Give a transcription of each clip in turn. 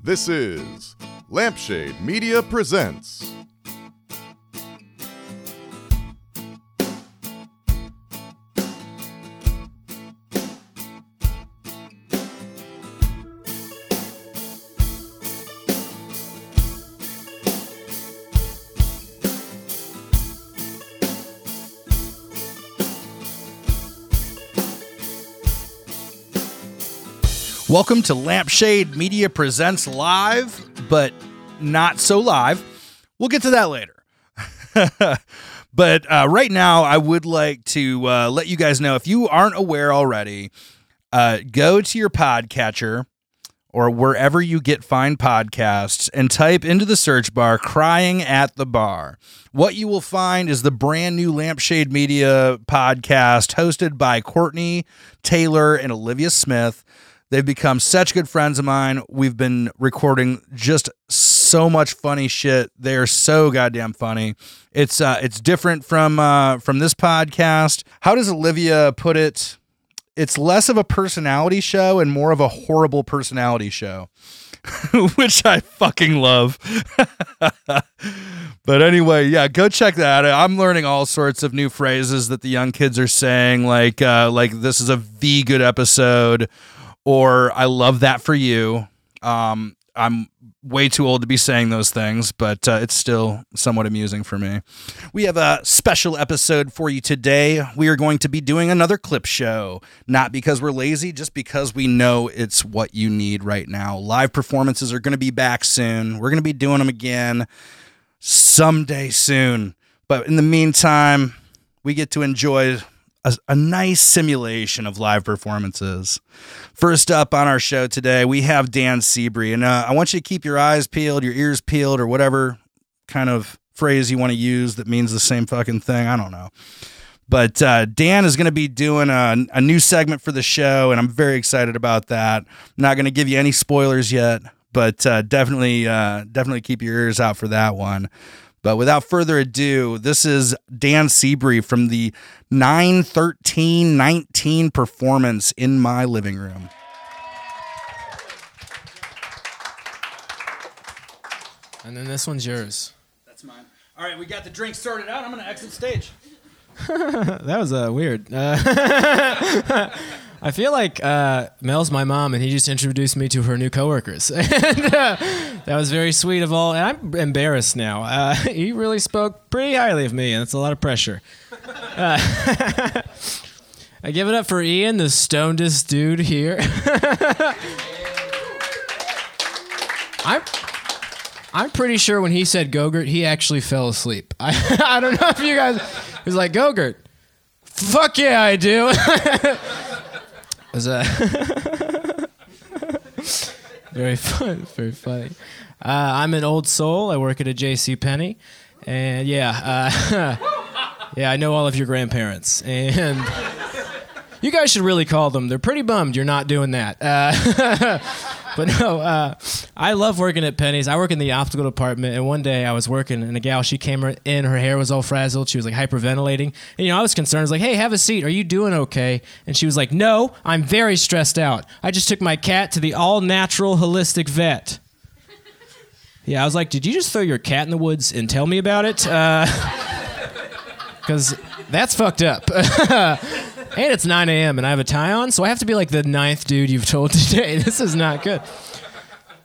This is Lampshade Media Presents. Welcome to Lampshade Media Presents Live, but not so live. We'll get to that later. but uh, right now, I would like to uh, let you guys know if you aren't aware already, uh, go to your podcatcher or wherever you get fine podcasts and type into the search bar crying at the bar. What you will find is the brand new Lampshade Media podcast hosted by Courtney Taylor and Olivia Smith. They've become such good friends of mine. We've been recording just so much funny shit. They are so goddamn funny. It's uh it's different from uh from this podcast. How does Olivia put it? It's less of a personality show and more of a horrible personality show. Which I fucking love. but anyway, yeah, go check that out. I'm learning all sorts of new phrases that the young kids are saying, like uh, like this is a V good episode, or I love that for you. Um, I'm way too old to be saying those things, but uh, it's still somewhat amusing for me. We have a special episode for you today. We are going to be doing another clip show, not because we're lazy, just because we know it's what you need right now. Live performances are going to be back soon. We're going to be doing them again someday soon. But in the meantime, we get to enjoy a, a, nice simulation of live performances. First up on our show today, we have Dan Seabree, and uh, I want you to keep your eyes peeled, your ears peeled, or whatever kind of phrase you want to use that means the same fucking thing. I don't know. But uh, Dan is going to be doing a, a new segment for the show, and I'm very excited about that. I'm not going to give you any spoilers yet, but uh, definitely, uh, definitely keep your ears out for that one. But without further ado, this is Dan Seabree from the 91319 performance in my living room. And then this one's yours. That's mine. All right, we got the drink sorted out. I'm going to exit stage. that was uh, weird. Uh, I feel like uh, Mel's my mom, and he just introduced me to her new coworkers, and uh, that was very sweet of all. And I'm embarrassed now. Uh, he really spoke pretty highly of me, and it's a lot of pressure. Uh, I give it up for Ian, the stonedest dude here. I'm. I'm pretty sure when he said Gogurt, he actually fell asleep. I, I don't know if you guys. He was like Gogurt. Fuck yeah, I do. Was uh, very fun, very funny. Uh, I'm an old soul. I work at a J.C. Penney, and yeah, uh, yeah, I know all of your grandparents, and you guys should really call them. They're pretty bummed you're not doing that. Uh, but no, uh, I love working at Penney's. I work in the optical department, and one day I was working, and a gal she came in, her hair was all frazzled. She was like hyperventilating, and you know I was concerned. I was like, "Hey, have a seat. Are you doing okay?" And she was like, "No, I'm very stressed out. I just took my cat to the all-natural holistic vet." Yeah, I was like, "Did you just throw your cat in the woods and tell me about it?" Because that's fucked up. And it's 9 a.m. and I have a tie on, so I have to be like the ninth dude you've told today. This is not good.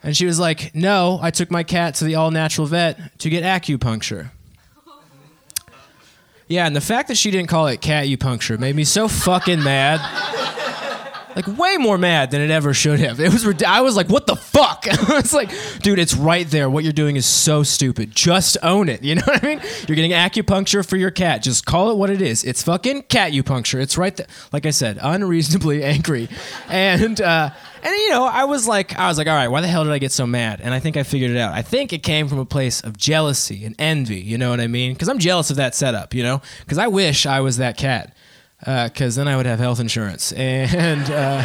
And she was like, No, I took my cat to the all natural vet to get acupuncture. Yeah, and the fact that she didn't call it cat acupuncture made me so fucking mad. Like way more mad than it ever should have. It was I was like, "What the fuck?" it's like, dude, it's right there. What you're doing is so stupid. Just own it. You know what I mean? You're getting acupuncture for your cat. Just call it what it is. It's fucking cat acupuncture. It's right there. Like I said, unreasonably angry, and uh, and you know, I was like, I was like, all right, why the hell did I get so mad? And I think I figured it out. I think it came from a place of jealousy and envy. You know what I mean? Because I'm jealous of that setup. You know? Because I wish I was that cat because uh, then I would have health insurance, and uh,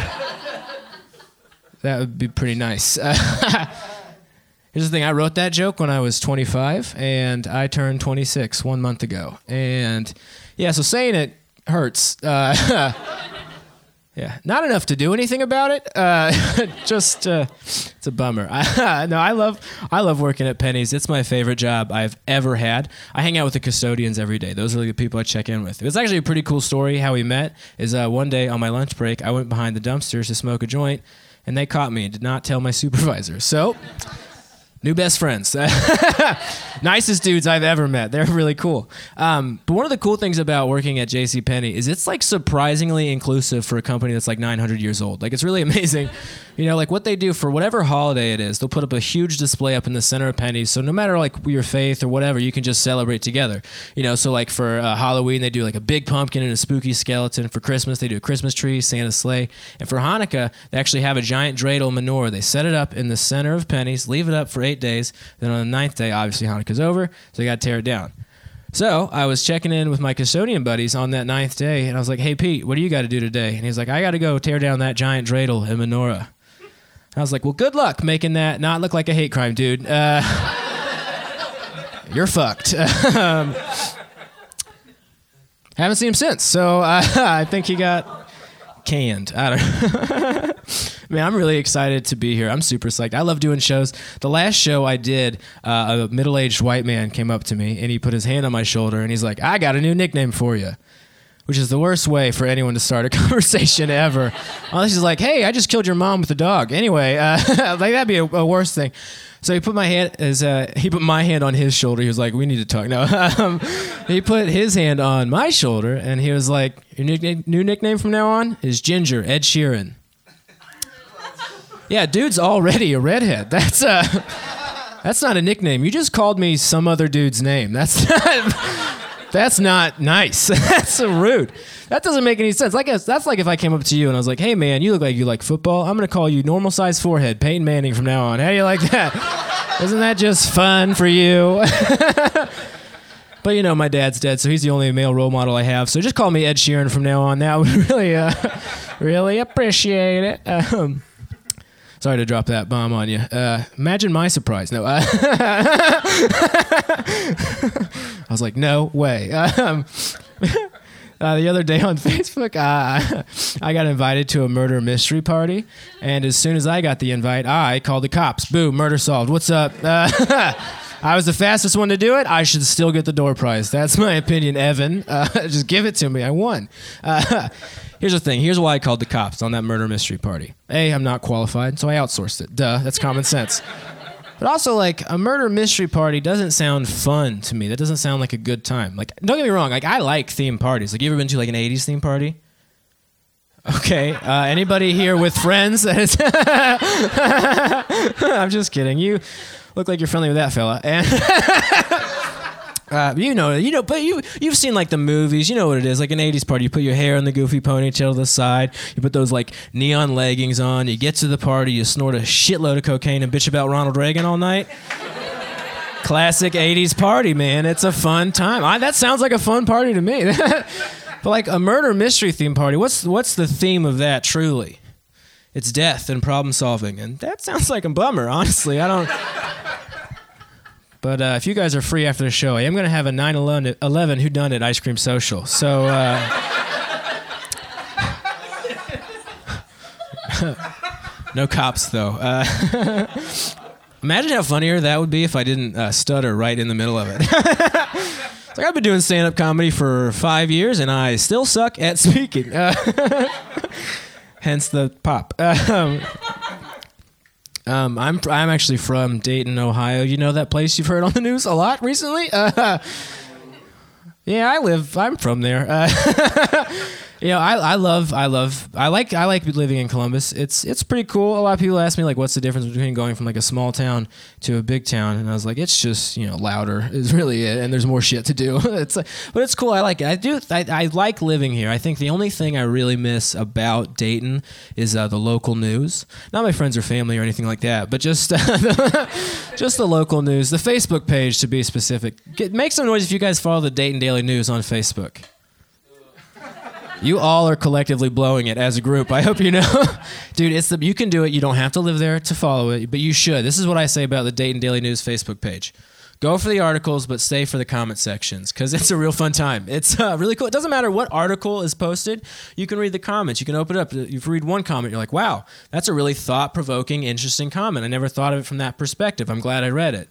that would be pretty nice. Here's the thing: I wrote that joke when I was 25, and I turned 26 one month ago. And yeah, so saying it hurts. Uh, Yeah, not enough to do anything about it. Uh, just uh, it's a bummer. no, I love I love working at Penney's. It's my favorite job I've ever had. I hang out with the custodians every day. Those are the people I check in with. It's actually a pretty cool story. How we met is uh, one day on my lunch break, I went behind the dumpsters to smoke a joint, and they caught me and did not tell my supervisor. So. New best friends. Nicest dudes I've ever met. They're really cool. Um, but one of the cool things about working at JCPenney is it's like surprisingly inclusive for a company that's like 900 years old. Like it's really amazing. You know, like what they do for whatever holiday it is, they'll put up a huge display up in the center of Penney's. So no matter like your faith or whatever, you can just celebrate together. You know, so like for uh, Halloween, they do like a big pumpkin and a spooky skeleton. For Christmas, they do a Christmas tree, Santa's sleigh. And for Hanukkah, they actually have a giant dreidel menorah. They set it up in the center of Penney's, leave it up for eight days. Then on the ninth day, obviously Hanukkah's over, so they got to tear it down. So I was checking in with my custodian buddies on that ninth day, and I was like, "Hey Pete, what do you got to do today?" And he's like, "I got to go tear down that giant dreidel and menorah." I was like, "Well, good luck making that not look like a hate crime, dude. Uh, you're fucked." um, haven't seen him since, so uh, I think he got canned. I don't. Man, I'm really excited to be here. I'm super psyched. I love doing shows. The last show I did, uh, a middle-aged white man came up to me and he put his hand on my shoulder and he's like, "I got a new nickname for you." Which is the worst way for anyone to start a conversation ever. Unless he's like, "Hey, I just killed your mom with a dog." Anyway, uh, like that'd be a, a worse thing. So he put my hand as uh, he put my hand on his shoulder. He was like, "We need to talk." No, um, he put his hand on my shoulder, and he was like, "Your new, new nickname from now on is Ginger Ed Sheeran." Yeah, dude's already a redhead. That's uh That's not a nickname. You just called me some other dude's name. That's not That's not nice. that's rude. That doesn't make any sense. Like that's like if I came up to you and I was like, "Hey man, you look like you like football. I'm going to call you normal size forehead, Peyton Manning from now on. How do you like that? Isn't that just fun for you?" But you know, my dad's dead, so he's the only male role model I have. So just call me Ed Sheeran from now on. That would really, uh, really appreciate it. Um, Sorry to drop that bomb on you. Uh, imagine my surprise. No, uh, I was like, no way. Um, uh, the other day on Facebook, uh, I got invited to a murder mystery party, and as soon as I got the invite, I called the cops. Boom, murder solved. What's up? Uh, I was the fastest one to do it. I should still get the door prize. That's my opinion, Evan. Uh, just give it to me. I won. Here's the thing. Here's why I called the cops on that murder mystery party. A, I'm not qualified, so I outsourced it. Duh, that's common sense. But also, like a murder mystery party doesn't sound fun to me. That doesn't sound like a good time. Like, don't get me wrong. Like, I like theme parties. Like, you ever been to like an '80s theme party? Okay. Uh, anybody here with friends? I'm just kidding. You look like you're friendly with that fella. And uh, you know, you know, but you you've seen like the movies. You know what it is, like an '80s party. You put your hair in the goofy ponytail to the side. You put those like neon leggings on. You get to the party. You snort a shitload of cocaine and bitch about Ronald Reagan all night. Classic '80s party, man. It's a fun time. I, that sounds like a fun party to me. but like a murder mystery theme party, what's what's the theme of that? Truly, it's death and problem solving, and that sounds like a bummer. Honestly, I don't. But uh, if you guys are free after the show, I am going to have a 9 11 Who Done It Ice Cream Social. So. Uh, no cops, though. Uh, imagine how funnier that would be if I didn't uh, stutter right in the middle of it. like I've been doing stand up comedy for five years and I still suck at speaking. Uh, hence the pop. Um, um, I'm I'm actually from Dayton, Ohio. You know that place you've heard on the news a lot recently. Uh, yeah, I live. I'm from there. Uh, you know, I, I love I love I like I like living in Columbus. It's it's pretty cool. A lot of people ask me like, what's the difference between going from like a small town to a big town? And I was like, it's just you know louder is really it, and there's more shit to do. it's but it's cool. I like it. I do. I, I like living here. I think the only thing I really miss about Dayton is uh, the local news. Not my friends or family or anything like that, but just just the local news. The Facebook page to be specific. Get, make some noise if you guys follow the Dayton Daily News on Facebook. You all are collectively blowing it as a group. I hope you know. Dude, it's the you can do it. You don't have to live there to follow it, but you should. This is what I say about the Dayton Daily News Facebook page. Go for the articles, but stay for the comment sections because it's a real fun time. It's uh, really cool. It doesn't matter what article is posted. You can read the comments. You can open it up. You read one comment. You're like, wow, that's a really thought provoking, interesting comment. I never thought of it from that perspective. I'm glad I read it.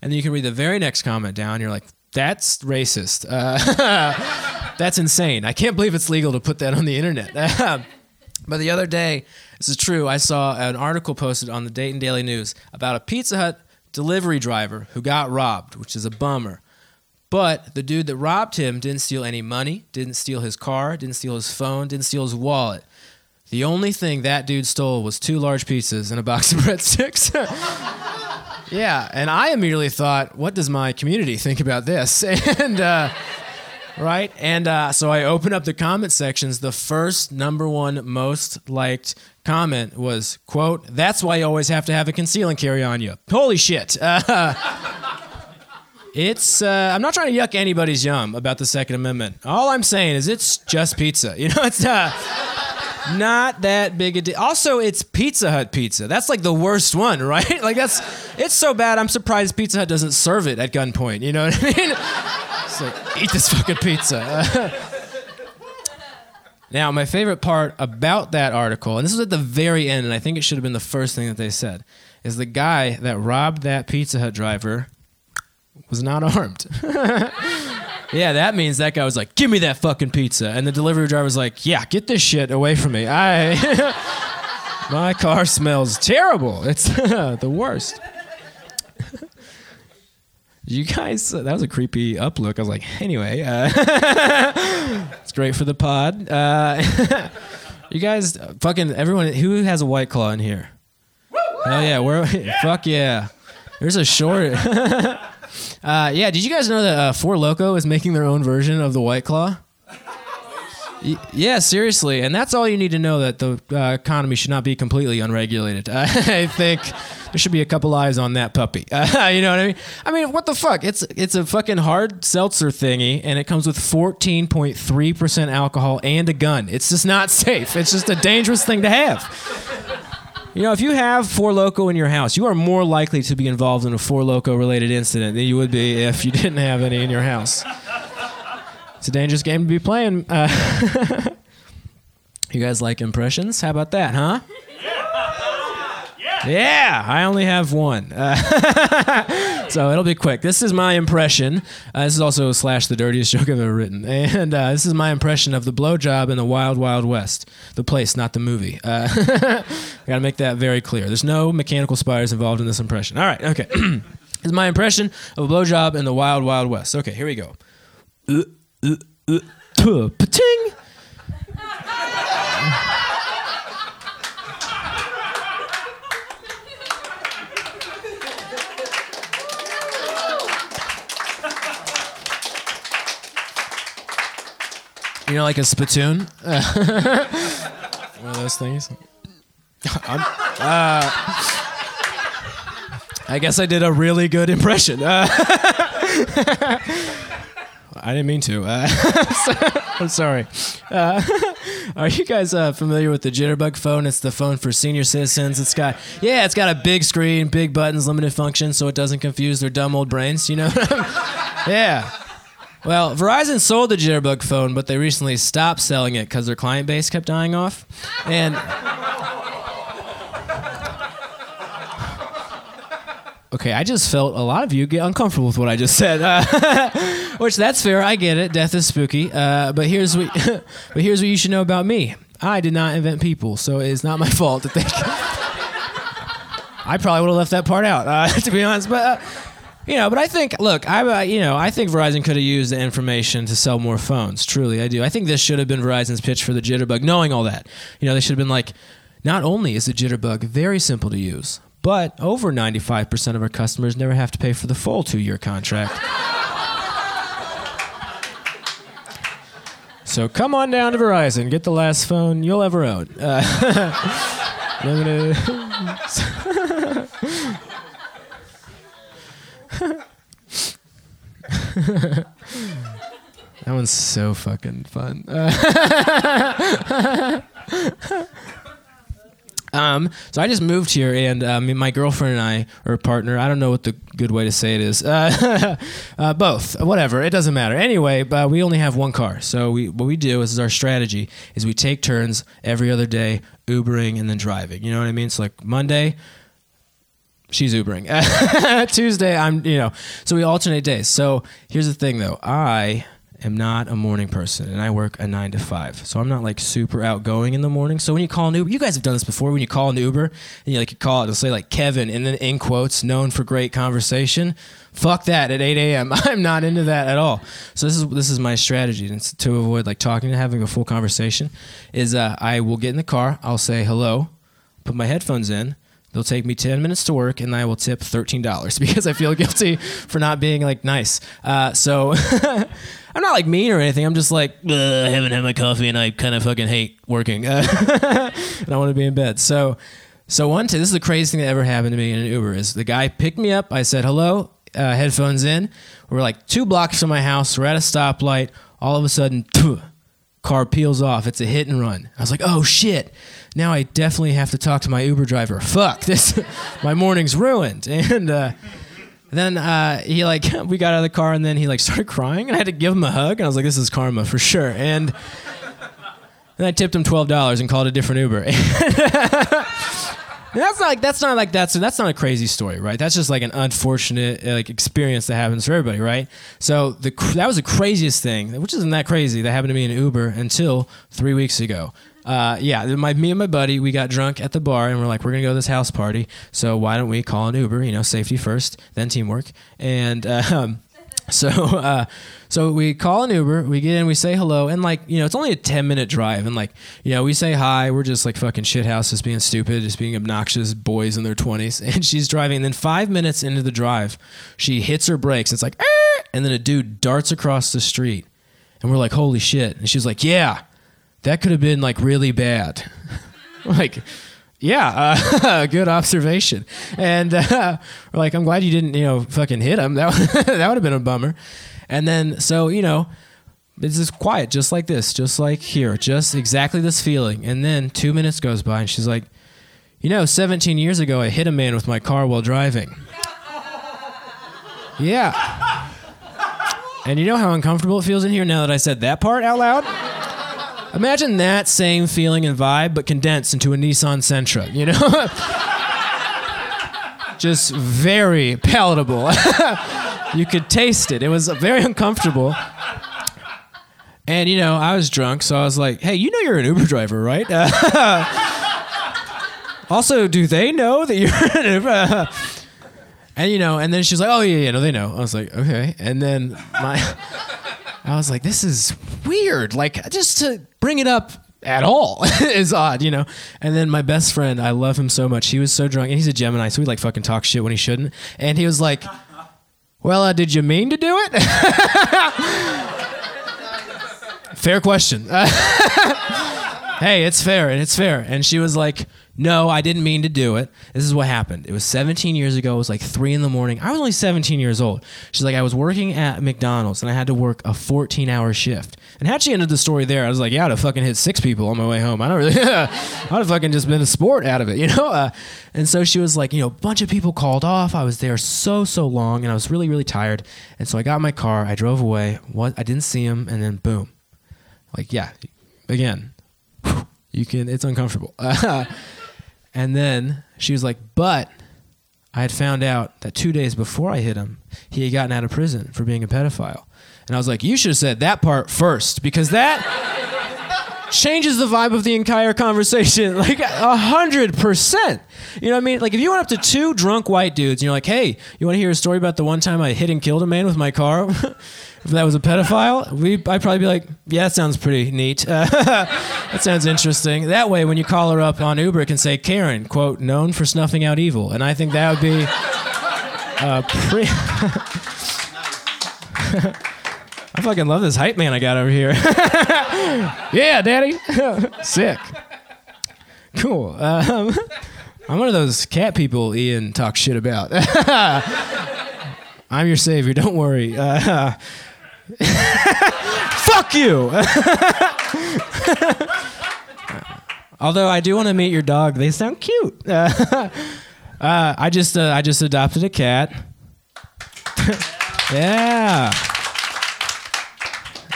And then you can read the very next comment down. You're like, that's racist. Uh, that's insane. I can't believe it's legal to put that on the internet. but the other day, this is true, I saw an article posted on the Dayton Daily News about a Pizza Hut delivery driver who got robbed, which is a bummer. But the dude that robbed him didn't steal any money, didn't steal his car, didn't steal his phone, didn't steal his wallet. The only thing that dude stole was two large pizzas and a box of breadsticks. yeah, and I immediately thought, what does my community think about this? and uh, right, and uh, so I open up the comment sections. The first number one most liked comment was, "quote That's why you always have to have a conceal and carry on you." Holy shit. Uh, it's uh, I'm not trying to yuck anybody's yum about the Second Amendment. All I'm saying is it's just pizza. You know, it's uh, not that big a deal. Also, it's Pizza Hut pizza. That's like the worst one, right? Like that's it's so bad. I'm surprised Pizza Hut doesn't serve it at gunpoint. You know what I mean? It's eat this fucking pizza. now, my favorite part about that article, and this was at the very end, and I think it should have been the first thing that they said, is the guy that robbed that Pizza Hut driver was not armed. yeah, that means that guy was like, "Give me that fucking pizza," and the delivery driver was like, "Yeah, get this shit away from me. I my car smells terrible. It's the worst." You guys, that was a creepy up look. I was like, anyway, uh, it's great for the pod. Uh, you guys, fucking everyone, who has a white claw in here? Oh yeah, we're fuck yeah. There's a short. Uh, yeah, did you guys know that uh, Four Loco is making their own version of the White Claw? Yeah, seriously, and that's all you need to know that the uh, economy should not be completely unregulated. I think there should be a couple eyes on that puppy. you know what I mean? I mean, what the fuck? It's it's a fucking hard seltzer thingy, and it comes with 14.3 percent alcohol and a gun. It's just not safe. It's just a dangerous thing to have. You know, if you have Four Loco in your house, you are more likely to be involved in a Four Loco related incident than you would be if you didn't have any in your house. It's a dangerous game to be playing. Uh, you guys like impressions? How about that, huh? Yeah, I only have one. Uh, so it'll be quick. This is my impression. Uh, this is also slash the dirtiest joke I've ever written. And uh, this is my impression of the blowjob in the Wild Wild West. The place, not the movie. Uh, I gotta make that very clear. There's no mechanical spiders involved in this impression. All right, okay. this is my impression of a blowjob in the Wild Wild West. Okay, here we go. Uh, uh, uh, pa-ting! You know, like a spittoon? One of those things. Uh, I guess I did a really good impression. Uh, I didn't mean to. Uh, I'm sorry. Uh, are you guys uh, familiar with the Jitterbug phone? It's the phone for senior citizens. It's got yeah, it's got a big screen, big buttons, limited function, so it doesn't confuse their dumb old brains. You know? yeah. Well, Verizon sold the Jitterbug phone, but they recently stopped selling it because their client base kept dying off. And okay, I just felt a lot of you get uncomfortable with what I just said, uh, which that's fair. I get it. Death is spooky. Uh, but here's what, but here's what you should know about me. I did not invent people, so it's not my fault to think. I probably would have left that part out, uh, to be honest. But uh, you know, but I think, look, I, uh, you know, I think Verizon could have used the information to sell more phones. Truly, I do. I think this should have been Verizon's pitch for the Jitterbug. Knowing all that, you know, they should have been like, not only is the Jitterbug very simple to use, but over 95% of our customers never have to pay for the full two-year contract. So come on down to Verizon, get the last phone you'll ever own. Uh, that one's so fucking fun. Uh, Um, so I just moved here, and um, my girlfriend and I, or partner, I don't know what the good way to say it is. Uh, uh, both, whatever, it doesn't matter. Anyway, but we only have one car, so we what we do is, is our strategy is we take turns every other day, Ubering and then driving. You know what I mean? So like Monday, she's Ubering. Tuesday, I'm you know. So we alternate days. So here's the thing, though, I am not a morning person and I work a nine to five. So I'm not like super outgoing in the morning. So when you call an Uber, you guys have done this before. When you call an Uber and you like you call it, it'll say like Kevin and then in quotes, known for great conversation. Fuck that at 8 a.m. I'm not into that at all. So this is this is my strategy and to avoid like talking and having a full conversation. Is uh, I will get in the car, I'll say hello, put my headphones in. They'll take me 10 minutes to work and I will tip $13 because I feel guilty for not being like nice. Uh, so I'm not like mean or anything. I'm just like, I haven't had my coffee and I kind of fucking hate working. And I want to be in bed. So, so one day, this is the craziest thing that ever happened to me in an Uber is the guy picked me up. I said, hello, uh, headphones in. We're like two blocks from my house. We're at a stoplight. All of a sudden, car peels off. It's a hit and run. I was like, oh shit. Now I definitely have to talk to my Uber driver. Fuck this. my morning's ruined. And, uh, then uh, he like we got out of the car and then he like started crying and I had to give him a hug and I was like this is karma for sure and then I tipped him twelve dollars and called a different Uber. That's not like that's not like that's that's not a crazy story, right? That's just like an unfortunate like experience that happens for everybody, right? So the that was the craziest thing, which isn't that crazy, that happened to me in Uber until three weeks ago. Uh, yeah, my me and my buddy we got drunk at the bar and we're like we're gonna go to this house party, so why don't we call an Uber? You know, safety first, then teamwork, and. Um, so, uh, so we call an Uber, we get in, we say hello, and like, you know, it's only a 10 minute drive. And like, you know, we say hi, we're just like fucking shithouses being stupid, just being obnoxious boys in their 20s. And she's driving. And then five minutes into the drive, she hits her brakes. It's like, and then a dude darts across the street. And we're like, holy shit. And she's like, yeah, that could have been like really bad. like, yeah, uh, good observation. And uh, we're like, I'm glad you didn't, you know, fucking hit him. That that would have been a bummer. And then, so you know, it's just quiet, just like this, just like here, just exactly this feeling. And then two minutes goes by, and she's like, you know, 17 years ago, I hit a man with my car while driving. yeah. And you know how uncomfortable it feels in here now that I said that part out loud? Imagine that same feeling and vibe, but condensed into a Nissan Sentra, you know? Just very palatable. you could taste it. It was very uncomfortable. And, you know, I was drunk, so I was like, hey, you know you're an Uber driver, right? also, do they know that you're an Uber? and, you know, and then she's like, oh, yeah, yeah, no, they know. I was like, okay. And then my. I was like, this is weird. Like, just to bring it up at all is odd, you know? And then my best friend, I love him so much. He was so drunk, and he's a Gemini, so he like fucking talk shit when he shouldn't. And he was like, well, uh, did you mean to do it? fair question. hey, it's fair, and it's fair. And she was like, no, I didn't mean to do it. This is what happened. It was 17 years ago. It was like 3 in the morning. I was only 17 years old. She's like, I was working at McDonald's and I had to work a 14 hour shift. And had she ended the story there, I was like, yeah, I'd have fucking hit six people on my way home. I don't really, I'd have fucking just been a sport out of it, you know? Uh, and so she was like, you know, a bunch of people called off. I was there so, so long and I was really, really tired. And so I got in my car, I drove away. What? I didn't see him. And then boom. Like, yeah, again, you can, it's uncomfortable. And then she was like, but I had found out that two days before I hit him, he had gotten out of prison for being a pedophile. And I was like, you should have said that part first because that changes the vibe of the entire conversation like a hundred percent. You know what I mean? Like if you went up to two drunk white dudes and you're like, hey, you want to hear a story about the one time I hit and killed a man with my car? if that was a pedophile, we I'd probably be like, yeah, that sounds pretty neat. that sounds interesting. That way, when you call her up on Uber, it can say Karen, quote, known for snuffing out evil, and I think that would be uh, pretty. I fucking love this hype man I got over here. yeah, daddy, sick, cool. Um, I'm one of those cat people Ian talks shit about. I'm your savior. Don't worry. Uh, Fuck you. Although I do want to meet your dog. They sound cute. Uh, I just uh, I just adopted a cat. yeah.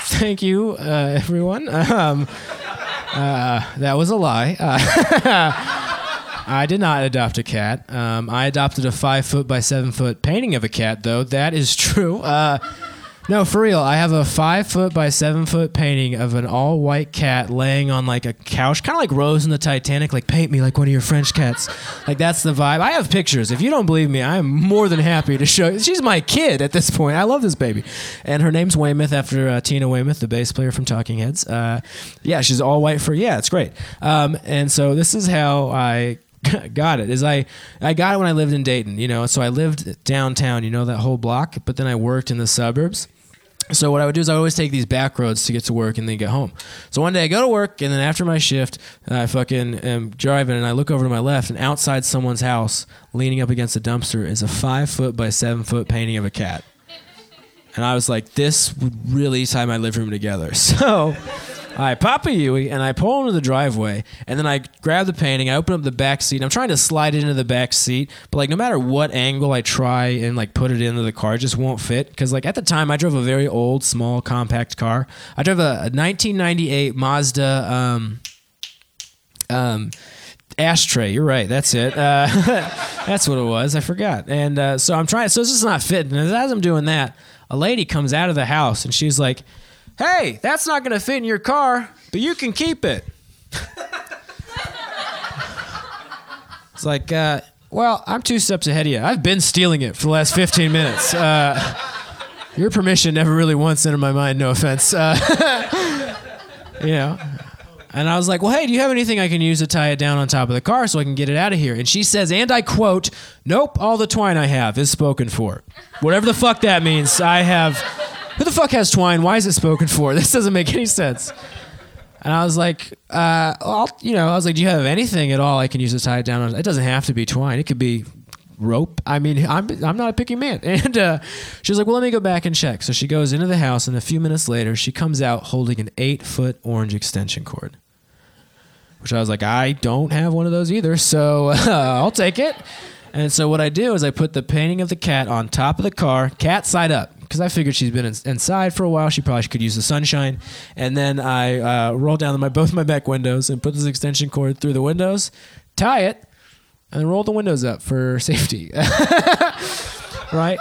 Thank you, uh, everyone. Um, uh, that was a lie. Uh, I did not adopt a cat. Um, I adopted a five foot by seven foot painting of a cat, though. That is true. No, for real. I have a five foot by seven foot painting of an all white cat laying on like a couch, kind of like Rose in the Titanic. Like, paint me like one of your French cats. Like, that's the vibe. I have pictures. If you don't believe me, I am more than happy to show you. She's my kid at this point. I love this baby. And her name's Weymouth after uh, Tina Weymouth, the bass player from Talking Heads. Uh, yeah, she's all white for, yeah, it's great. Um, and so this is how I got it is I I got it when I lived in Dayton, you know. So I lived downtown, you know, that whole block, but then I worked in the suburbs. So what I would do is I always take these back roads to get to work and then get home. So one day I go to work and then after my shift, I fucking am driving and I look over to my left and outside someone's house, leaning up against a dumpster, is a five foot by seven foot painting of a cat. And I was like, this would really tie my living room together. So I pop a Yui and I pull into the driveway and then I grab the painting. I open up the back seat. I'm trying to slide it into the back seat, but like no matter what angle I try and like put it into the car, it just won't fit. Because like at the time I drove a very old, small, compact car. I drove a, a 1998 Mazda. Um, um, ashtray. You're right. That's it. Uh, that's what it was. I forgot. And uh, so I'm trying. So this is not fitting. And as I'm doing that, a lady comes out of the house and she's like, "Hey, that's not going to fit in your car, but you can keep it." it's like, uh, well, I'm two steps ahead of you. I've been stealing it for the last 15 minutes. Uh, your permission never really once entered my mind. No offense. Uh, you know. And I was like, well, hey, do you have anything I can use to tie it down on top of the car so I can get it out of here? And she says, and I quote, nope, all the twine I have is spoken for. Whatever the fuck that means, I have. Who the fuck has twine? Why is it spoken for? This doesn't make any sense. And I was like, uh, I'll, you know, I was like, do you have anything at all I can use to tie it down? It doesn't have to be twine. It could be rope. I mean, I'm, I'm not a picky man. And uh, she was like, well, let me go back and check. So she goes into the house, and a few minutes later, she comes out holding an eight foot orange extension cord which I was like, I don't have one of those either, so uh, I'll take it. And so what I do is I put the painting of the cat on top of the car, cat side up, because I figured she's been in, inside for a while. She probably could use the sunshine. And then I uh, roll down my both my back windows and put this extension cord through the windows, tie it, and then roll the windows up for safety. right.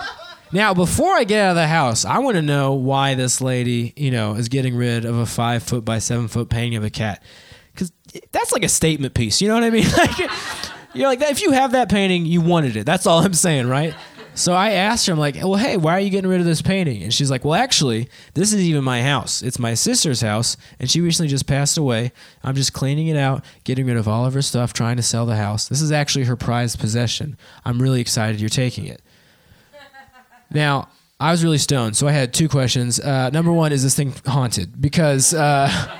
Now, before I get out of the house, I want to know why this lady, you know, is getting rid of a five foot by seven foot painting of a cat because that's like a statement piece. You know what I mean? Like, you're like, if you have that painting, you wanted it. That's all I'm saying, right? So I asked her, I'm like, well, hey, why are you getting rid of this painting? And she's like, well, actually, this is even my house. It's my sister's house, and she recently just passed away. I'm just cleaning it out, getting rid of all of her stuff, trying to sell the house. This is actually her prized possession. I'm really excited you're taking it. Now, I was really stoned, so I had two questions. Uh, number one, is this thing haunted? Because. Uh,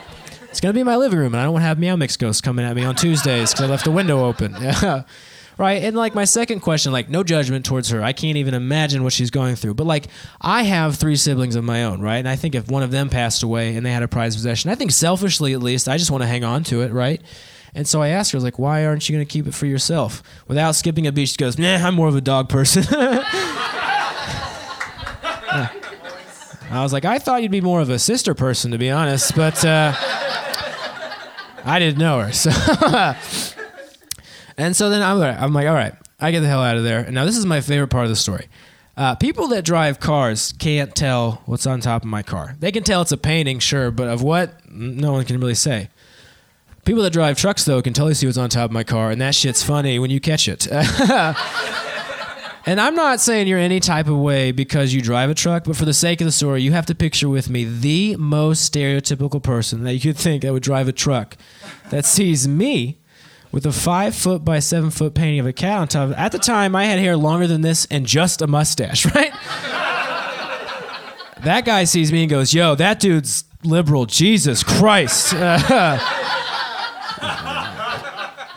it's gonna be in my living room, and I don't want to have Meow Mix ghosts coming at me on Tuesdays because I left the window open. Right. And like my second question, like no judgment towards her. I can't even imagine what she's going through. But like I have three siblings of my own, right? And I think if one of them passed away and they had a prized possession, I think selfishly at least, I just want to hang on to it, right? And so I asked her, like, why aren't you going to keep it for yourself? Without skipping a beat, she goes, nah, I'm more of a dog person. I was like, I thought you'd be more of a sister person, to be honest, but uh, I didn't know her. So, and so then I'm like, I'm like, all right, I get the hell out of there. And now this is my favorite part of the story. Uh, people that drive cars can't tell what's on top of my car. They can tell it's a painting, sure, but of what, no one can really say. People that drive trucks, though, can totally see what's on top of my car, and that shit's funny when you catch it. And I'm not saying you're any type of way because you drive a truck, but for the sake of the story, you have to picture with me the most stereotypical person that you could think that would drive a truck that sees me with a five foot by seven foot painting of a cat on top. At the time, I had hair longer than this and just a mustache, right? that guy sees me and goes, Yo, that dude's liberal. Jesus Christ.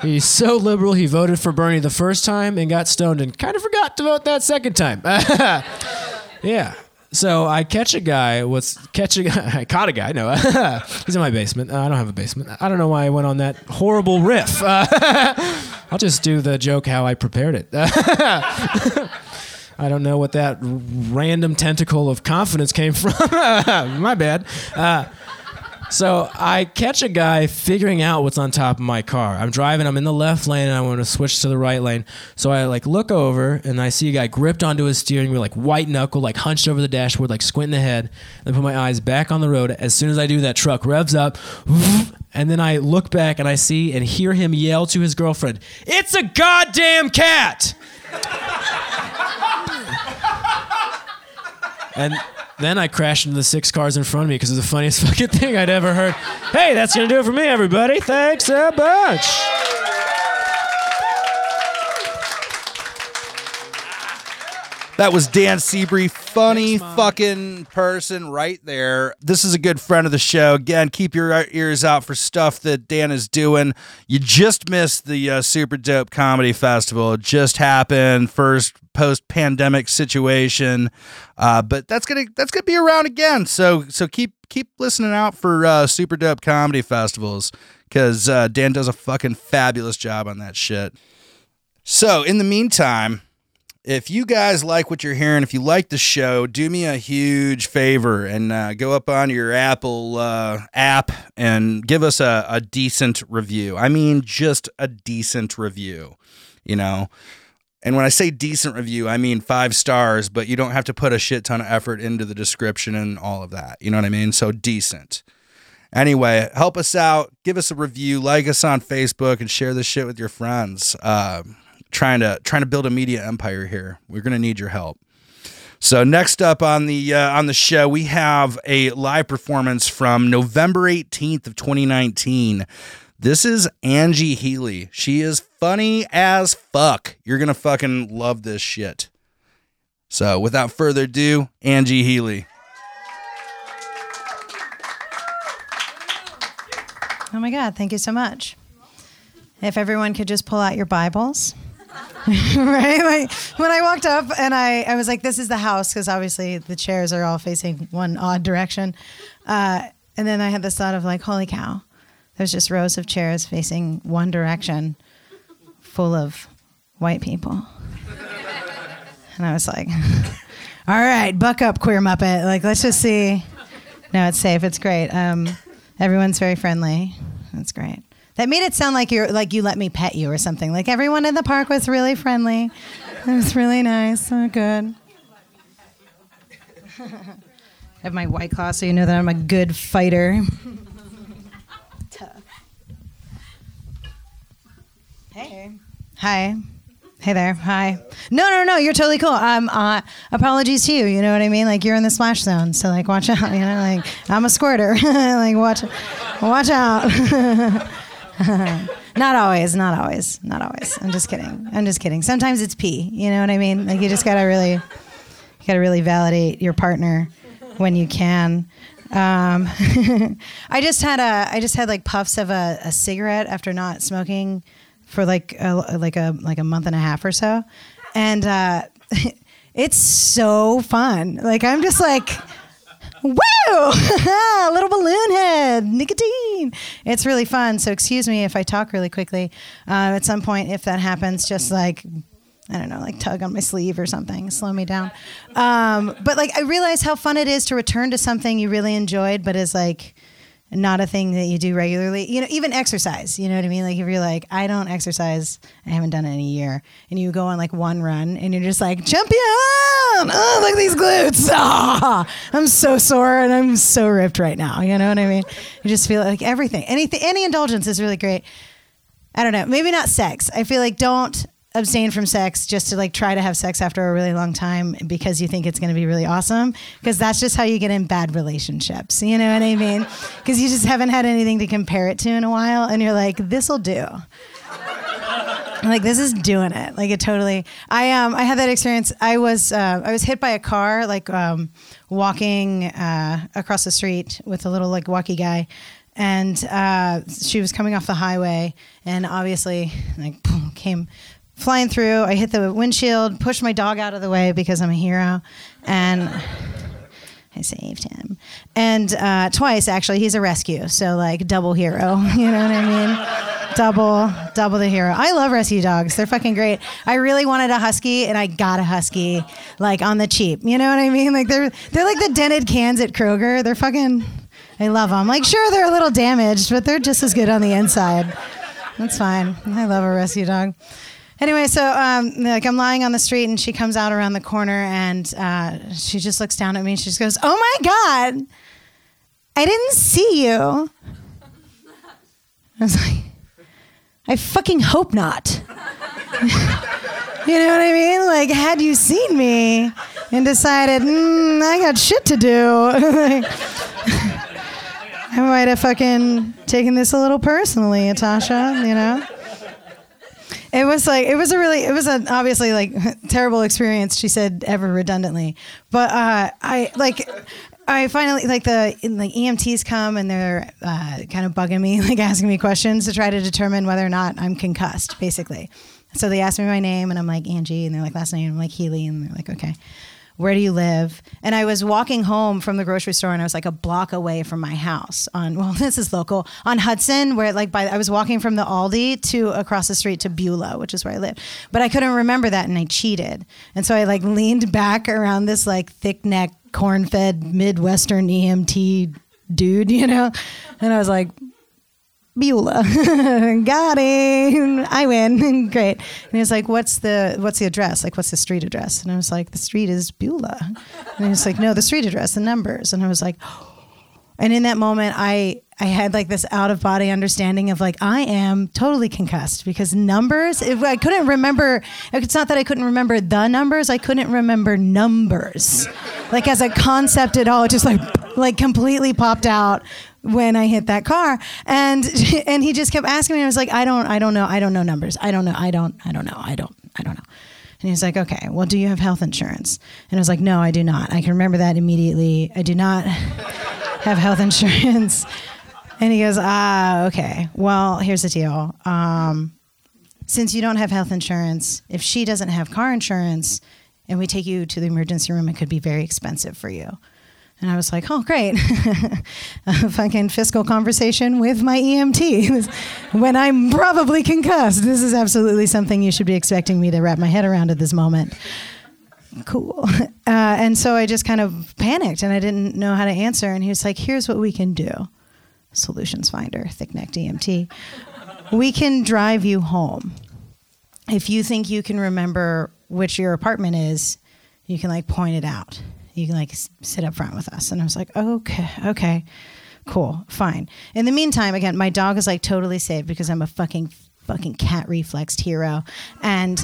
He's so liberal, he voted for Bernie the first time and got stoned and kind of forgot to vote that second time. yeah. So I catch a guy. What's catch a guy? I caught a guy. No, he's in my basement. Uh, I don't have a basement. I don't know why I went on that horrible riff. I'll just do the joke how I prepared it. I don't know what that random tentacle of confidence came from. my bad. Uh, so I catch a guy figuring out what's on top of my car. I'm driving, I'm in the left lane, and I want to switch to the right lane. So I like look over and I see a guy gripped onto his steering wheel, like white knuckle, like hunched over the dashboard, like squinting the head. And put my eyes back on the road. As soon as I do, that truck revs up, and then I look back and I see and hear him yell to his girlfriend, "It's a goddamn cat!" and then I crashed into the six cars in front of me because it was the funniest fucking thing I'd ever heard. Hey, that's gonna do it for me, everybody. Thanks a bunch. That was Dan Seabury, funny fucking person right there. This is a good friend of the show. Again, keep your ears out for stuff that Dan is doing. You just missed the uh, Super Dope Comedy Festival. It just happened. First post pandemic situation, uh, but that's gonna that's gonna be around again. So so keep keep listening out for uh, Super Dope Comedy Festivals because uh, Dan does a fucking fabulous job on that shit. So in the meantime if you guys like what you're hearing, if you like the show, do me a huge favor and uh, go up on your Apple uh, app and give us a, a decent review. I mean, just a decent review, you know. And when I say decent review, I mean five stars, but you don't have to put a shit ton of effort into the description and all of that. You know what I mean? So decent. Anyway, help us out. Give us a review. Like us on Facebook and share this shit with your friends. Uh, trying to trying to build a media empire here. We're going to need your help. So next up on the uh, on the show, we have a live performance from November 18th of 2019. This is Angie Healy. She is funny as fuck. You're going to fucking love this shit. So, without further ado, Angie Healy. Oh my God, thank you so much. If everyone could just pull out your Bibles. right? Like when I walked up and I, I was like, this is the house, because obviously the chairs are all facing one odd direction. Uh, and then I had this thought of like, holy cow, there's just rows of chairs facing one direction full of white people. And I was like, all right, buck up, queer Muppet. Like, let's just see. No, it's safe. It's great. Um, everyone's very friendly. That's great. That made it sound like you're like you let me pet you or something. Like everyone in the park was really friendly. It was really nice. Oh, good. I have my white claw, so you know that I'm a good fighter. Tough. Hey. Hi. Hey there. Hi. No, no, no. You're totally cool. Um, uh, apologies to you. You know what I mean? Like you're in the splash zone, so like watch out. You know, like I'm a squirter. like watch, watch out. not always, not always, not always. I'm just kidding. I'm just kidding. Sometimes it's pee. You know what I mean? Like you just gotta really, you gotta really validate your partner when you can. Um, I just had a, I just had like puffs of a, a cigarette after not smoking for like a, like a like a month and a half or so, and uh, it's so fun. Like I'm just like Woo! Little balloon head, nicotine. It's really fun. So excuse me if I talk really quickly. Uh, at some point, if that happens, just like I don't know, like tug on my sleeve or something, slow me down. Um, but like I realize how fun it is to return to something you really enjoyed, but is like not a thing that you do regularly. You know, even exercise. You know what I mean? Like if you're like, I don't exercise, I haven't done it in a year, and you go on like one run, and you're just like, champion! Oh, look at these glutes! Ah, I'm so sore and I'm so ripped right now. You know what I mean? You just feel like everything, anything, any indulgence is really great. I don't know. Maybe not sex. I feel like don't abstain from sex just to like try to have sex after a really long time because you think it's going to be really awesome because that's just how you get in bad relationships you know what i mean? Because you just haven't had anything to compare it to in a while and you're like this'll do. Like this is doing it. Like it totally i um i had that experience. I was uh, i was hit by a car like um walking uh, across the street with a little like walkie guy and uh, she was coming off the highway and obviously like came flying through. I hit the windshield, pushed my dog out of the way because I'm a hero, and I saved him. And uh, twice, actually, he's a rescue. So, like, double hero. You know what I mean? double, double the hero. I love rescue dogs. They're fucking great. I really wanted a husky, and I got a husky, like, on the cheap. You know what I mean? Like, they're, they're like the dented cans at Kroger. They're fucking, I love them. Like, sure, they're a little damaged, but they're just as good on the inside. That's fine. I love a rescue dog. Anyway, so um, like I'm lying on the street and she comes out around the corner and uh, she just looks down at me and she just goes, "Oh my god, I didn't see you." I was like, "I fucking hope not." you know what I mean? Like, had you seen me and decided, mm, I got shit to do. I might have fucking taken this a little personally, Natasha, you know? It was like it was a really it was an obviously like terrible experience. She said ever redundantly, but uh, I like I finally like the like EMTs come and they're uh, kind of bugging me, like asking me questions to try to determine whether or not I'm concussed, basically. So they asked me my name and I'm like Angie, and they're like last name, I'm like Healy, and they're like okay where do you live? And I was walking home from the grocery store and I was like a block away from my house on, well, this is local, on Hudson, where like by, I was walking from the Aldi to across the street to Beulah, which is where I live. But I couldn't remember that and I cheated. And so I like leaned back around this like thick neck, corn fed Midwestern EMT dude, you know? And I was like, Beulah. Got him. I win. Great. And he was like, What's the what's the address? Like, what's the street address? And I was like, The street is Beulah. And he was like, No, the street address, the numbers. And I was like, and in that moment I I had like this out of body understanding of like I am totally concussed because numbers if I couldn't remember it's not that I couldn't remember the numbers I couldn't remember numbers like as a concept at all it just like like completely popped out when I hit that car. And and he just kept asking me. I was like, I don't, I don't know, I don't know numbers. I don't know, I don't, I don't know, I don't, I don't know. And he's like, Okay, well, do you have health insurance? And I was like, No, I do not. I can remember that immediately. I do not have health insurance. And he goes, Ah, okay. Well, here's the deal. Um, since you don't have health insurance, if she doesn't have car insurance, and we take you to the emergency room, it could be very expensive for you. And I was like, oh, great. a fucking fiscal conversation with my EMT when I'm probably concussed. This is absolutely something you should be expecting me to wrap my head around at this moment. Cool. Uh, and so I just kind of panicked and I didn't know how to answer. And he was like, here's what we can do Solutions Finder, thick necked EMT. we can drive you home. If you think you can remember which your apartment is, you can like point it out you can like sit up front with us. And I was like, okay, okay, cool, fine. In the meantime, again, my dog is like totally saved because I'm a fucking fucking cat reflexed hero, and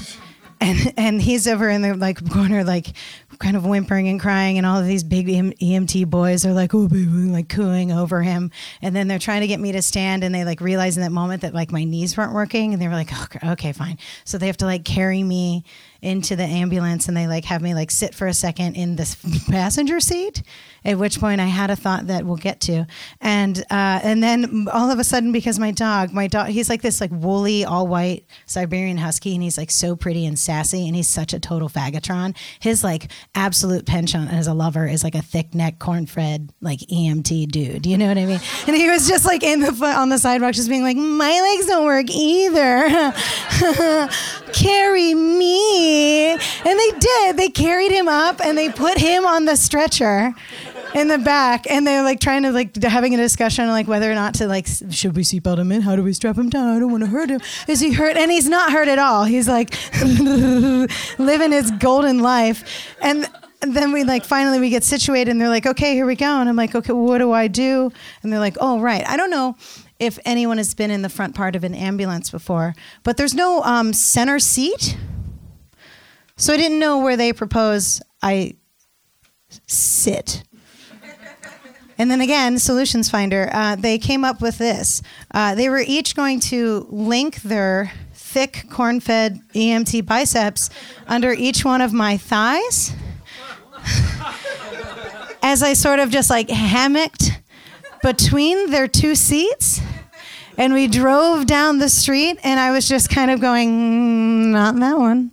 and and he's over in the like corner like kind of whimpering and crying. And all of these big EMT boys are like oh baby like cooing over him. And then they're trying to get me to stand. And they like realize in that moment that like my knees weren't working. And they were like oh, okay fine. So they have to like carry me into the ambulance and they like have me like sit for a second in this passenger seat at which point I had a thought that we'll get to. And uh, and then all of a sudden, because my dog, my dog, he's like this like woolly, all white Siberian Husky, and he's like so pretty and sassy, and he's such a total fagatron. His like absolute penchant as a lover is like a thick neck, corn fed like EMT dude. You know what I mean? And he was just like in the on the sidewalk, just being like, my legs don't work either. Carry me. And they did. They carried him up and they put him on the stretcher in the back, and they're like trying to like having a discussion like whether or not to like should we seatbelt him in? How do we strap him down? I don't want to hurt him. Is he hurt? And he's not hurt at all. He's like living his golden life, and then we like finally we get situated and they're like okay here we go and i'm like okay what do i do and they're like oh right i don't know if anyone has been in the front part of an ambulance before but there's no um, center seat so i didn't know where they propose i sit and then again, Solutions Finder, uh, they came up with this. Uh, they were each going to link their thick corn fed EMT biceps under each one of my thighs as I sort of just like hammocked between their two seats. And we drove down the street, and I was just kind of going, mm, not that one.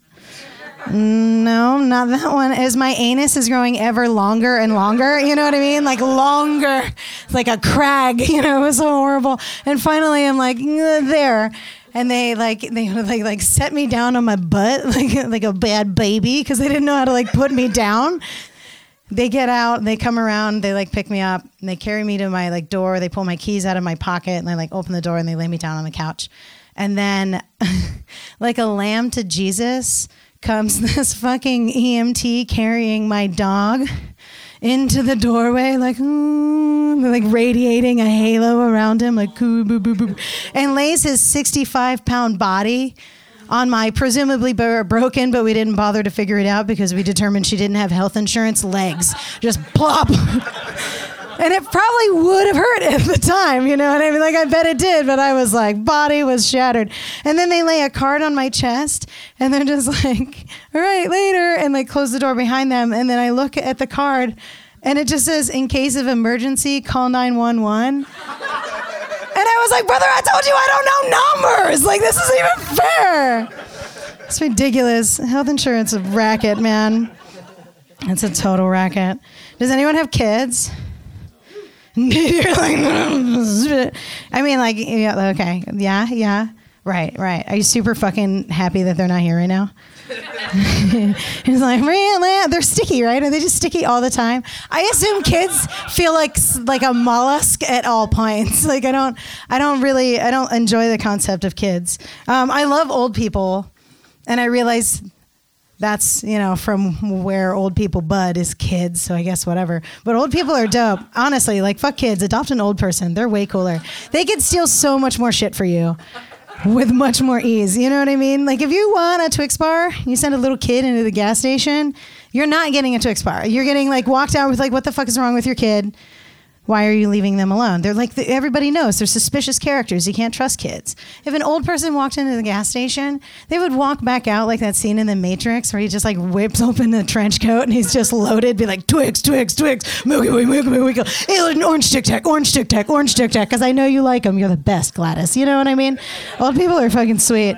No, not that one. As my anus is growing ever longer and longer, you know what I mean? Like longer, like a crag. You know, it was so horrible. And finally, I'm like "Mm, there, and they like they like like set me down on my butt like like a bad baby because they didn't know how to like put me down. They get out, they come around, they like pick me up, and they carry me to my like door. They pull my keys out of my pocket, and they like open the door and they lay me down on the couch. And then, like a lamb to Jesus, comes this fucking EMT carrying my dog into the doorway, like, like radiating a halo around him, like, "Coo, boo, boo, boo," and lays his 65 pound body on my presumably broken, but we didn't bother to figure it out because we determined she didn't have health insurance legs. Just plop. And it probably would have hurt at the time, you know what I mean? Like, I bet it did, but I was like, body was shattered. And then they lay a card on my chest, and they're just like, all right, later. And they close the door behind them. And then I look at the card, and it just says, in case of emergency, call 911. And I was like, brother, I told you I don't know numbers. Like, this isn't even fair. It's ridiculous. Health insurance is a racket, man. It's a total racket. Does anyone have kids? You're like, I mean, like, yeah, okay, yeah, yeah, right, right. Are you super fucking happy that they're not here right now? He's like, really? They're sticky, right? Are they just sticky all the time? I assume kids feel like like a mollusk at all points. Like I don't, I don't really, I don't enjoy the concept of kids. Um, I love old people, and I realize that's you know from where old people bud is kids so i guess whatever. But old people are dope. Honestly like fuck kids. Adopt an old person. They're way cooler. They could steal so much more shit for you with much more ease. You know what i mean? Like if you want a twix bar you send a little kid into the gas station you're not getting a twix bar. You're getting like walked out with like what the fuck is wrong with your kid why are you leaving them alone? They're like, everybody knows they're suspicious characters. You can't trust kids. If an old person walked into the gas station, they would walk back out like that scene in The Matrix where he just like whips open the trench coat and he's just loaded, be like, Twix, Twix, Twix, Milky Way, Milky Way. Hey, orange Tic Tac, orange Tic Tac, orange Tic Tac, because I know you like them. You're the best, Gladys. You know what I mean? Old people are fucking sweet.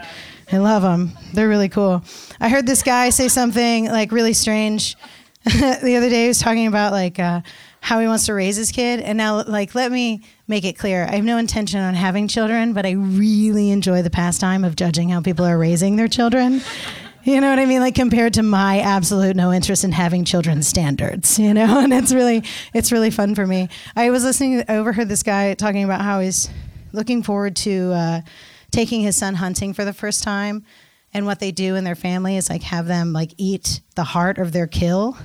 I love them. They're really cool. I heard this guy say something like really strange the other day. He was talking about like, uh, how he wants to raise his kid. And now, like, let me make it clear I have no intention on having children, but I really enjoy the pastime of judging how people are raising their children. You know what I mean? Like compared to my absolute no interest in having children standards, you know? And it's really it's really fun for me. I was listening I overheard this guy talking about how he's looking forward to uh, taking his son hunting for the first time and what they do in their family is like have them like eat the heart of their kill.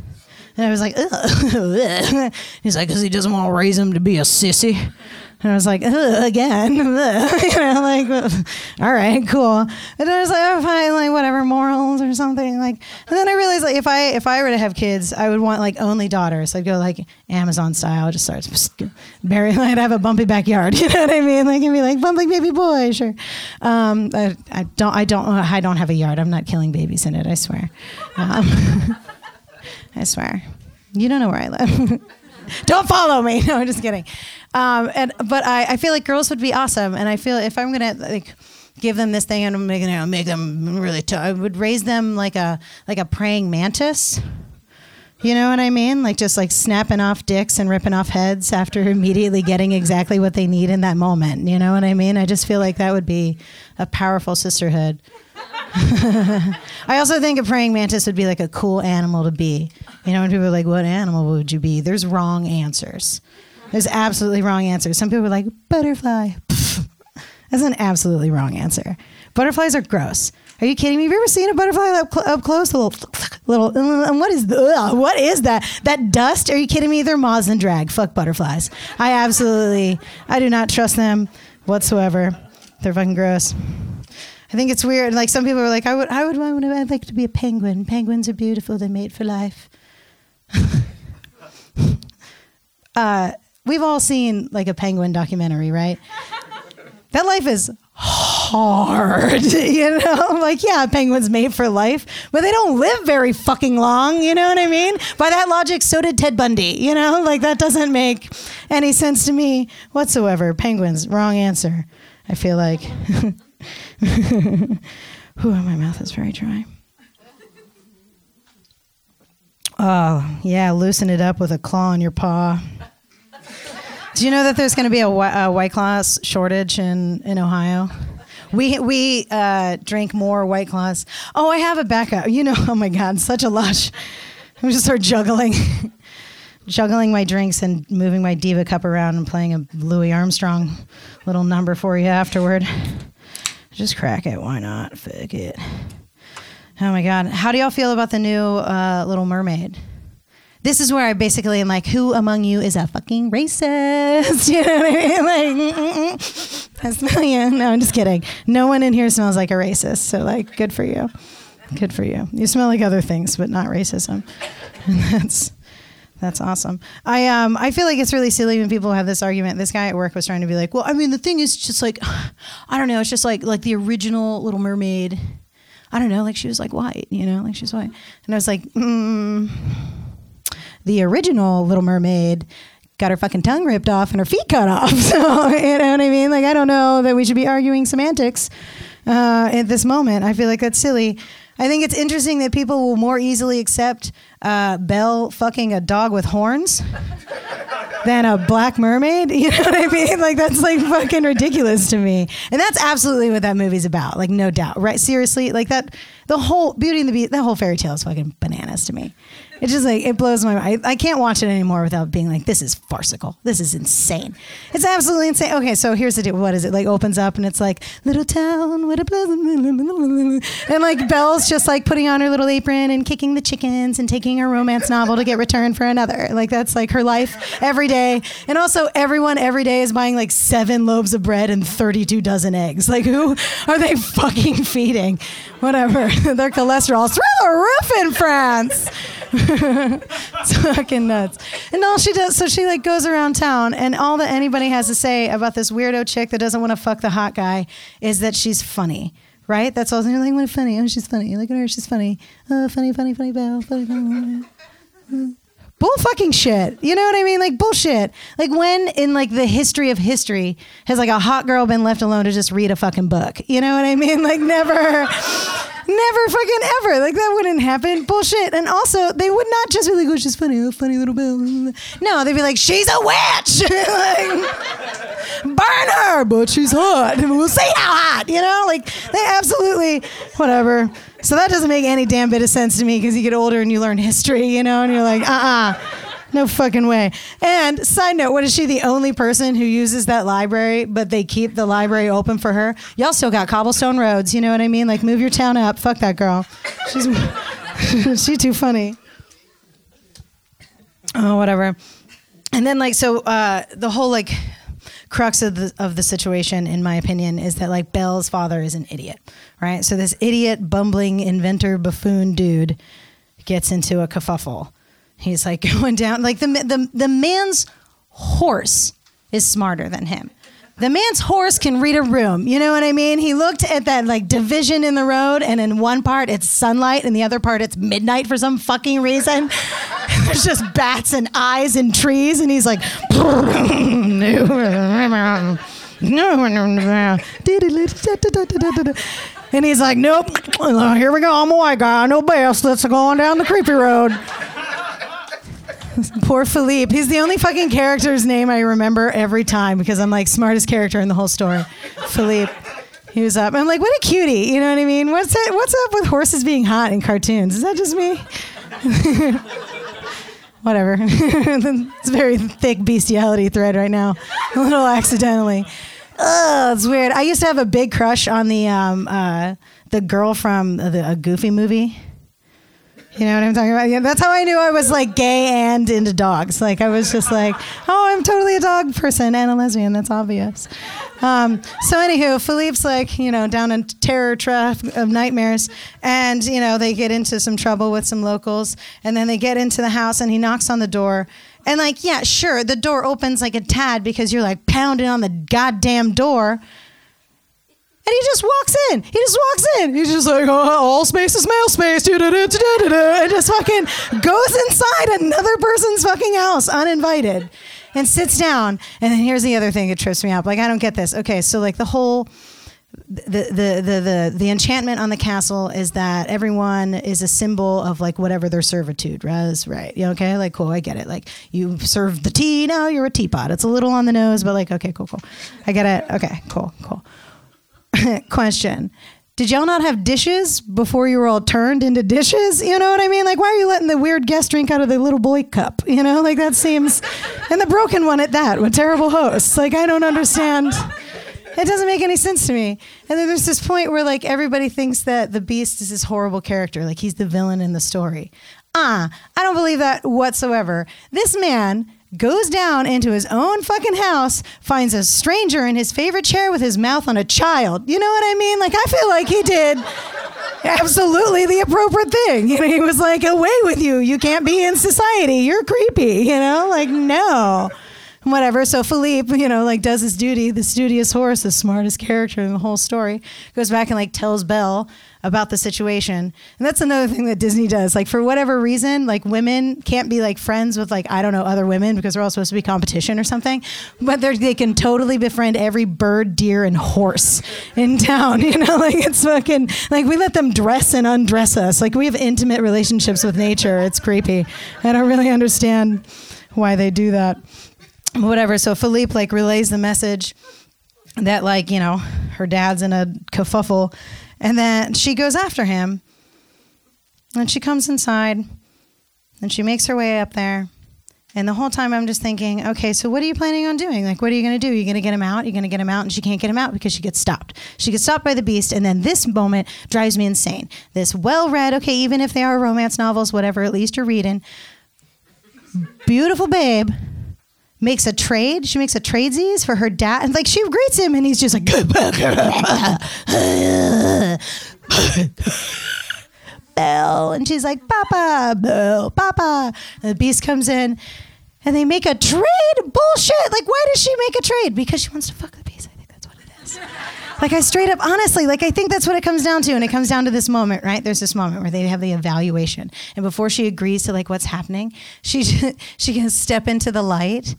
And I was like, Ugh. he's like, because he doesn't want to raise him to be a sissy. And I was like, again, you know, like, all right, cool. And I was like, oh, fine, like whatever, morals or something. Like, and then I realized, like, if I if I were to have kids, I would want like only daughters. I'd go like Amazon style, just start bury. I'd have a bumpy backyard. You know what I mean? Like, it'd be like bumpy baby boy, sure. Um, I, I don't, I don't, I don't have a yard. I'm not killing babies in it. I swear. Um, I swear. You don't know where I live. don't follow me. No, I'm just kidding. Um, and but I, I feel like girls would be awesome, and I feel if I'm gonna like give them this thing and I'm gonna make them really tough, I would raise them like a like a praying mantis. You know what I mean? Like just like snapping off dicks and ripping off heads after immediately getting exactly what they need in that moment. You know what I mean? I just feel like that would be a powerful sisterhood. I also think a praying mantis would be like a cool animal to be. You know, when people are like, what animal would you be? There's wrong answers. There's absolutely wrong answers. Some people are like, butterfly. That's an absolutely wrong answer. Butterflies are gross. Are you kidding me? Have you ever seen a butterfly up, cl- up close? A little, little, and what is the, ugh, what is that? That dust? Are you kidding me? They're moths and drag. Fuck butterflies. I absolutely, I do not trust them whatsoever. They're fucking gross. I think it's weird. Like some people are like, I would, I would, I would, I'd like to be a penguin. Penguins are beautiful. They're made for life. uh, we've all seen like a penguin documentary, right? that life is hard, you know? Like, yeah, penguin's made for life, but they don't live very fucking long, you know what I mean? By that logic, so did Ted Bundy, you know? Like, that doesn't make any sense to me whatsoever. Penguins, wrong answer, I feel like. Ooh, my mouth is very dry. Oh, yeah, loosen it up with a claw on your paw. Do you know that there's going to be a, a White Claw shortage in, in Ohio? We we uh, drink more White Claws. Oh, I have a backup. You know, oh my God, such a lush. I'm just start juggling, juggling my drinks and moving my diva cup around and playing a Louis Armstrong little number for you afterward. Just crack it. Why not? Fuck it. Oh my God. How do y'all feel about the new uh, Little Mermaid? This is where I basically am like, who among you is a fucking racist? You know what I mean? Like. I smell you. No, I'm just kidding. No one in here smells like a racist. So, like, good for you. Good for you. You smell like other things, but not racism. And that's that's awesome. I um I feel like it's really silly when people have this argument. This guy at work was trying to be like, well, I mean, the thing is just like, I don't know. It's just like like the original Little Mermaid. I don't know. Like she was like white, you know, like she's white. And I was like, mm, the original Little Mermaid got her fucking tongue ripped off and her feet cut off. So you know what I mean? Like I don't know that we should be arguing semantics uh, at this moment. I feel like that's silly. I think it's interesting that people will more easily accept uh, Belle fucking a dog with horns than a black mermaid. You know what I mean? Like that's like fucking ridiculous to me. And that's absolutely what that movie's about. Like no doubt. Right? Seriously, like that the whole Beauty and the Beast, that whole fairy tale is fucking bananas to me. It just like it blows my mind. I, I can't watch it anymore without being like, this is farcical. This is insane. It's absolutely insane. Okay, so here's the deal. What is it? Like opens up and it's like little town with a pleasant and like Belle's just like putting on her little apron and kicking the chickens and taking her romance novel to get returned for another. Like that's like her life every day. And also everyone every day is buying like seven loaves of bread and 32 dozen eggs. Like who are they fucking feeding? Whatever. Their cholesterol's through the roof in France. it's fucking nuts. And all she does, so she like goes around town, and all that anybody has to say about this weirdo chick that doesn't want to fuck the hot guy is that she's funny. Right? That's all. You're like, what funny? Oh, she's funny. You look at her. She's funny. Oh, funny, funny, funny, Belle. Funny, funny. funny. Bull fucking shit. You know what I mean? Like bullshit. Like when in like the history of history has like a hot girl been left alone to just read a fucking book? You know what I mean? Like never. Never fucking ever. Like that wouldn't happen. Bullshit. And also, they would not just be like, "Oh, she's funny, oh, funny little Belle." No, they'd be like, "She's a witch." like, burn her, but she's hot. We'll see how hot. You know, like they absolutely whatever. So that doesn't make any damn bit of sense to me because you get older and you learn history. You know, and you're like, uh uh no fucking way. And side note, what is she the only person who uses that library, but they keep the library open for her? Y'all still got cobblestone roads, you know what I mean? Like move your town up. Fuck that girl. She's she's too funny. Oh, whatever. And then like so uh the whole like crux of the of the situation in my opinion is that like Belle's father is an idiot, right? So this idiot bumbling inventor buffoon dude gets into a kerfuffle. He's like going down like the the the man's horse is smarter than him. The man's horse can read a room. You know what I mean? He looked at that like division in the road, and in one part it's sunlight, and the other part it's midnight for some fucking reason. There's just bats and eyes and trees, and he's like, and he's like, nope. Here we go. I'm a white guy. I know best. Let's go on down the creepy road. Poor Philippe. He's the only fucking character's name I remember every time because I'm like smartest character in the whole story. Philippe. He was up. I'm like, what a cutie. You know what I mean? What's that, what's up with horses being hot in cartoons? Is that just me? Whatever. it's a very thick bestiality thread right now. A little accidentally. Ugh, it's weird. I used to have a big crush on the um, uh, the girl from the a Goofy movie. You know what I'm talking about? Yeah, that's how I knew I was like gay and into dogs. Like I was just like, oh, I'm totally a dog person and a lesbian. That's obvious. Um, so anywho, Philippe's like, you know, down in terror trap of nightmares, and you know they get into some trouble with some locals, and then they get into the house, and he knocks on the door, and like, yeah, sure, the door opens like a tad because you're like pounding on the goddamn door. And he just walks in. He just walks in. He's just like, oh, all space is male space. da-da-da-da-da-da," And just fucking goes inside another person's fucking house uninvited and sits down. And then here's the other thing that trips me up. Like, I don't get this. Okay, so like the whole the, the the the the enchantment on the castle is that everyone is a symbol of like whatever their servitude was right yeah, okay like cool i get it like you serve the tea now you're a teapot it's a little on the nose but like okay cool cool i get it okay cool cool question did y'all not have dishes before you were all turned into dishes? You know what I mean? Like, why are you letting the weird guest drink out of the little boy cup? You know, like that seems, and the broken one at that, with terrible hosts. Like, I don't understand. It doesn't make any sense to me. And then there's this point where like everybody thinks that the beast is this horrible character, like he's the villain in the story. Ah, I don't believe that whatsoever. This man goes down into his own fucking house, finds a stranger in his favorite chair with his mouth on a child. You know what I mean? Like I feel like he did absolutely the appropriate thing. You know, he was like, away with you. You can't be in society. You're creepy, you know? Like, no whatever. So Philippe, you know, like does his duty, the studious horse, the smartest character in the whole story, goes back and like tells Belle about the situation. And that's another thing that Disney does. Like for whatever reason, like women can't be like friends with like I don't know other women because they're all supposed to be competition or something. But they can totally befriend every bird, deer, and horse in town. You know, like it's fucking like we let them dress and undress us. Like we have intimate relationships with nature. It's creepy. I don't really understand why they do that whatever. So Philippe like relays the message that like you know her dad's in a kerfuffle, and then she goes after him, and she comes inside, and she makes her way up there. And the whole time I'm just thinking, okay, so what are you planning on doing? Like, what are you going to do? You're going to get him out? You're going to get him out? And she can't get him out because she gets stopped. She gets stopped by the beast. And then this moment drives me insane. This well read, okay, even if they are romance novels, whatever, at least you're reading. Beautiful babe makes a trade. She makes a tradesies for her dad, and like she greets him, and he's just like, Belle, and she's like, Papa, Belle, Papa. And the beast comes in, and they make a trade. Bullshit. Like, why does she make a trade? Because she wants to fuck the beast. I think that's what it is. Like I straight up, honestly, like I think that's what it comes down to, and it comes down to this moment, right? There's this moment where they have the evaluation, and before she agrees to like what's happening, she she can step into the light,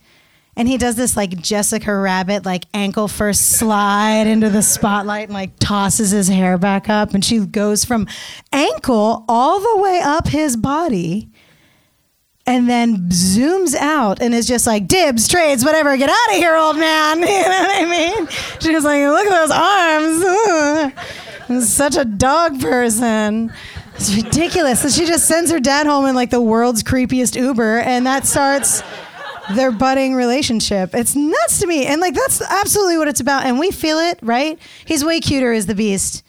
and he does this like Jessica Rabbit, like ankle first slide into the spotlight, and like tosses his hair back up, and she goes from ankle all the way up his body and then zooms out and is just like dibs, trades, whatever. Get out of here, old man. You know what I mean? She was like, look at those arms. Such a dog person. It's ridiculous. So she just sends her dad home in like the world's creepiest Uber, and that starts their budding relationship. It's nuts to me. And like that's absolutely what it's about. And we feel it, right? He's way cuter as the beast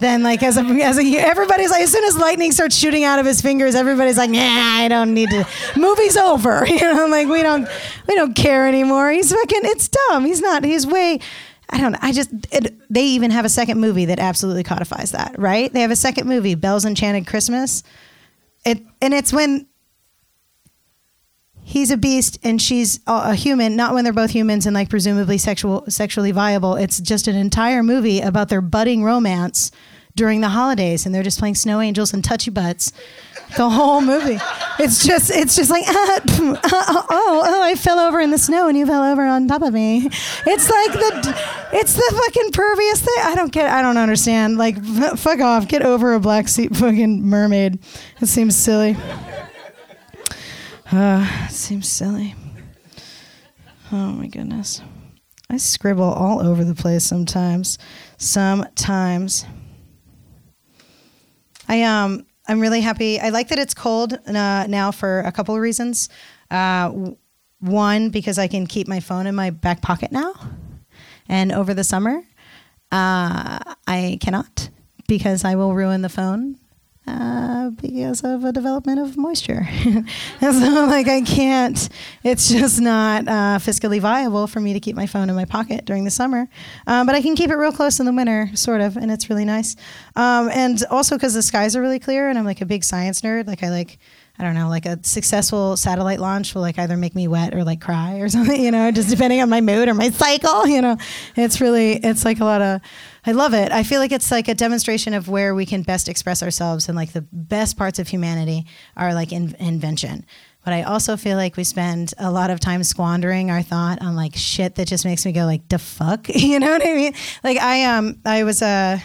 then like as a as a everybody's like as soon as lightning starts shooting out of his fingers, everybody's like, nah, I don't need to. Movie's over. You know, like we don't we don't care anymore. He's fucking. It's dumb. He's not. He's way. I don't. I just it, they even have a second movie that absolutely codifies that. Right? They have a second movie, Belle's Enchanted Christmas. It and it's when he's a beast and she's a human not when they're both humans and like presumably sexual sexually viable. It's just an entire movie about their budding romance during the holidays and they're just playing snow angels and touchy butts the whole movie. It's just it's just like uh, uh, oh oh i fell over in the snow and you fell over on top of me. It's like the it's the fucking pervious thing. I don't get i don't understand. Like f- fuck off. Get over a black seat fucking mermaid. It seems silly uh, seems silly. Oh my goodness. I scribble all over the place sometimes. Sometimes. I um I'm really happy. I like that it's cold uh, now for a couple of reasons. Uh, one because I can keep my phone in my back pocket now, and over the summer, uh, I cannot because I will ruin the phone uh, because of a development of moisture. and so, like, I can't, it's just not uh, fiscally viable for me to keep my phone in my pocket during the summer. Um, but I can keep it real close in the winter, sort of, and it's really nice. Um, and also because the skies are really clear, and I'm like a big science nerd. Like, I like, I don't know, like a successful satellite launch will like either make me wet or like cry or something, you know, just depending on my mood or my cycle, you know. It's really, it's like a lot of, I love it. I feel like it's like a demonstration of where we can best express ourselves and like the best parts of humanity are like in, invention. but I also feel like we spend a lot of time squandering our thought on like shit that just makes me go like the fuck, you know what I mean? Like I um I was uh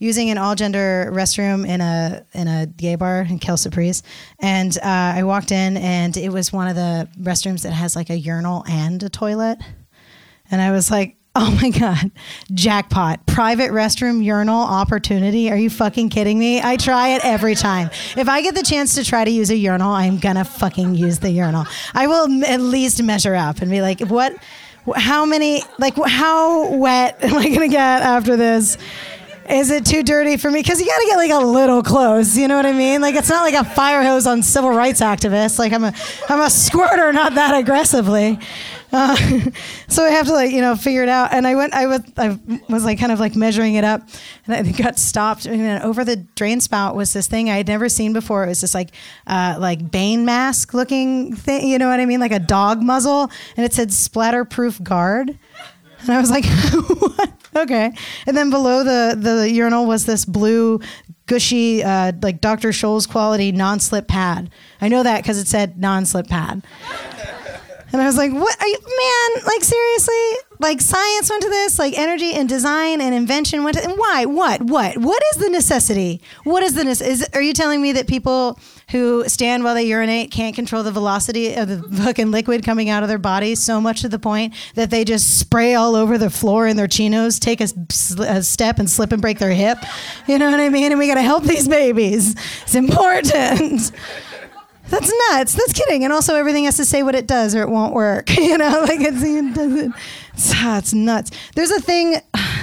using an all gender restroom in a in a gay bar in Kel Surprise, and uh, I walked in and it was one of the restrooms that has like a urinal and a toilet, and I was like. Oh my God. Jackpot. Private restroom urinal opportunity. Are you fucking kidding me? I try it every time. If I get the chance to try to use a urinal, I'm gonna fucking use the urinal. I will at least measure up and be like, what, how many, like, how wet am I gonna get after this? Is it too dirty for me? Because you got to get like a little close. You know what I mean? Like it's not like a fire hose on civil rights activists. Like I'm a I'm a squirter, not that aggressively. Uh, so I have to like you know figure it out. And I went I was I was like kind of like measuring it up, and I got stopped. And then over the drain spout was this thing I had never seen before. It was this like uh, like Bane mask looking thing. You know what I mean? Like a dog muzzle, and it said splatterproof guard. And I was like, what? Okay. And then below the, the urinal was this blue, gushy, uh, like Dr. Scholl's quality non slip pad. I know that because it said non slip pad. And I was like, what are you, man, like seriously? Like science went to this, like energy and design and invention went to, and why? What? What? What is the necessity? What is the, nece- is, are you telling me that people who stand while they urinate can't control the velocity of the fucking liquid coming out of their bodies so much to the point that they just spray all over the floor in their chinos, take a step and slip and break their hip? You know what I mean? And we gotta help these babies. It's important. That's nuts. That's kidding. And also, everything has to say what it does, or it won't work. You know, like it's it doesn't. It's, ah, it's nuts. There's a thing.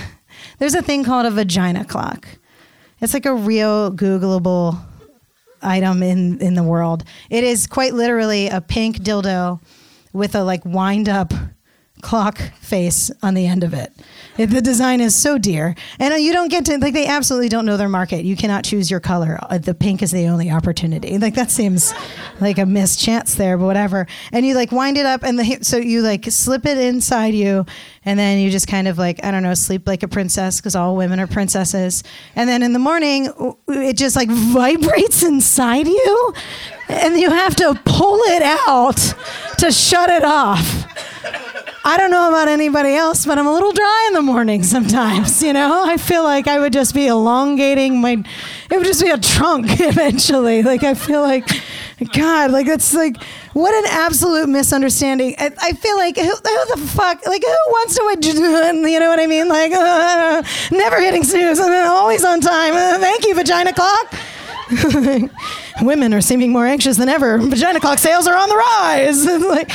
There's a thing called a vagina clock. It's like a real Googleable item in in the world. It is quite literally a pink dildo with a like wind up clock face on the end of it. The design is so dear, and uh, you don't get to like they absolutely don't know their market. You cannot choose your color. Uh, The pink is the only opportunity. Like that seems like a missed chance there, but whatever. And you like wind it up, and the so you like slip it inside you, and then you just kind of like I don't know, sleep like a princess because all women are princesses. And then in the morning, it just like vibrates inside you, and you have to pull it out to shut it off. I don't know about anybody else, but I'm a little dry in the morning sometimes, you know? I feel like I would just be elongating my it would just be a trunk eventually. Like I feel like God, like it's like what an absolute misunderstanding. I, I feel like who, who the fuck, like who wants to, you know what I mean? Like uh, never hitting snooze and always on time. Uh, thank you, vagina clock. Women are seeming more anxious than ever. Vagina clock sales are on the rise. like,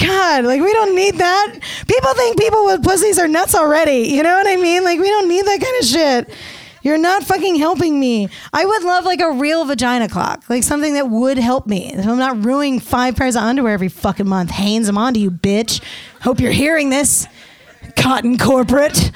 God, like we don't need that. People think people with pussies are nuts already. You know what I mean? Like we don't need that kind of shit. You're not fucking helping me. I would love like a real vagina clock, like something that would help me. If I'm not ruining five pairs of underwear every fucking month. Hanes, I'm onto you, bitch. Hope you're hearing this. Cotton corporate.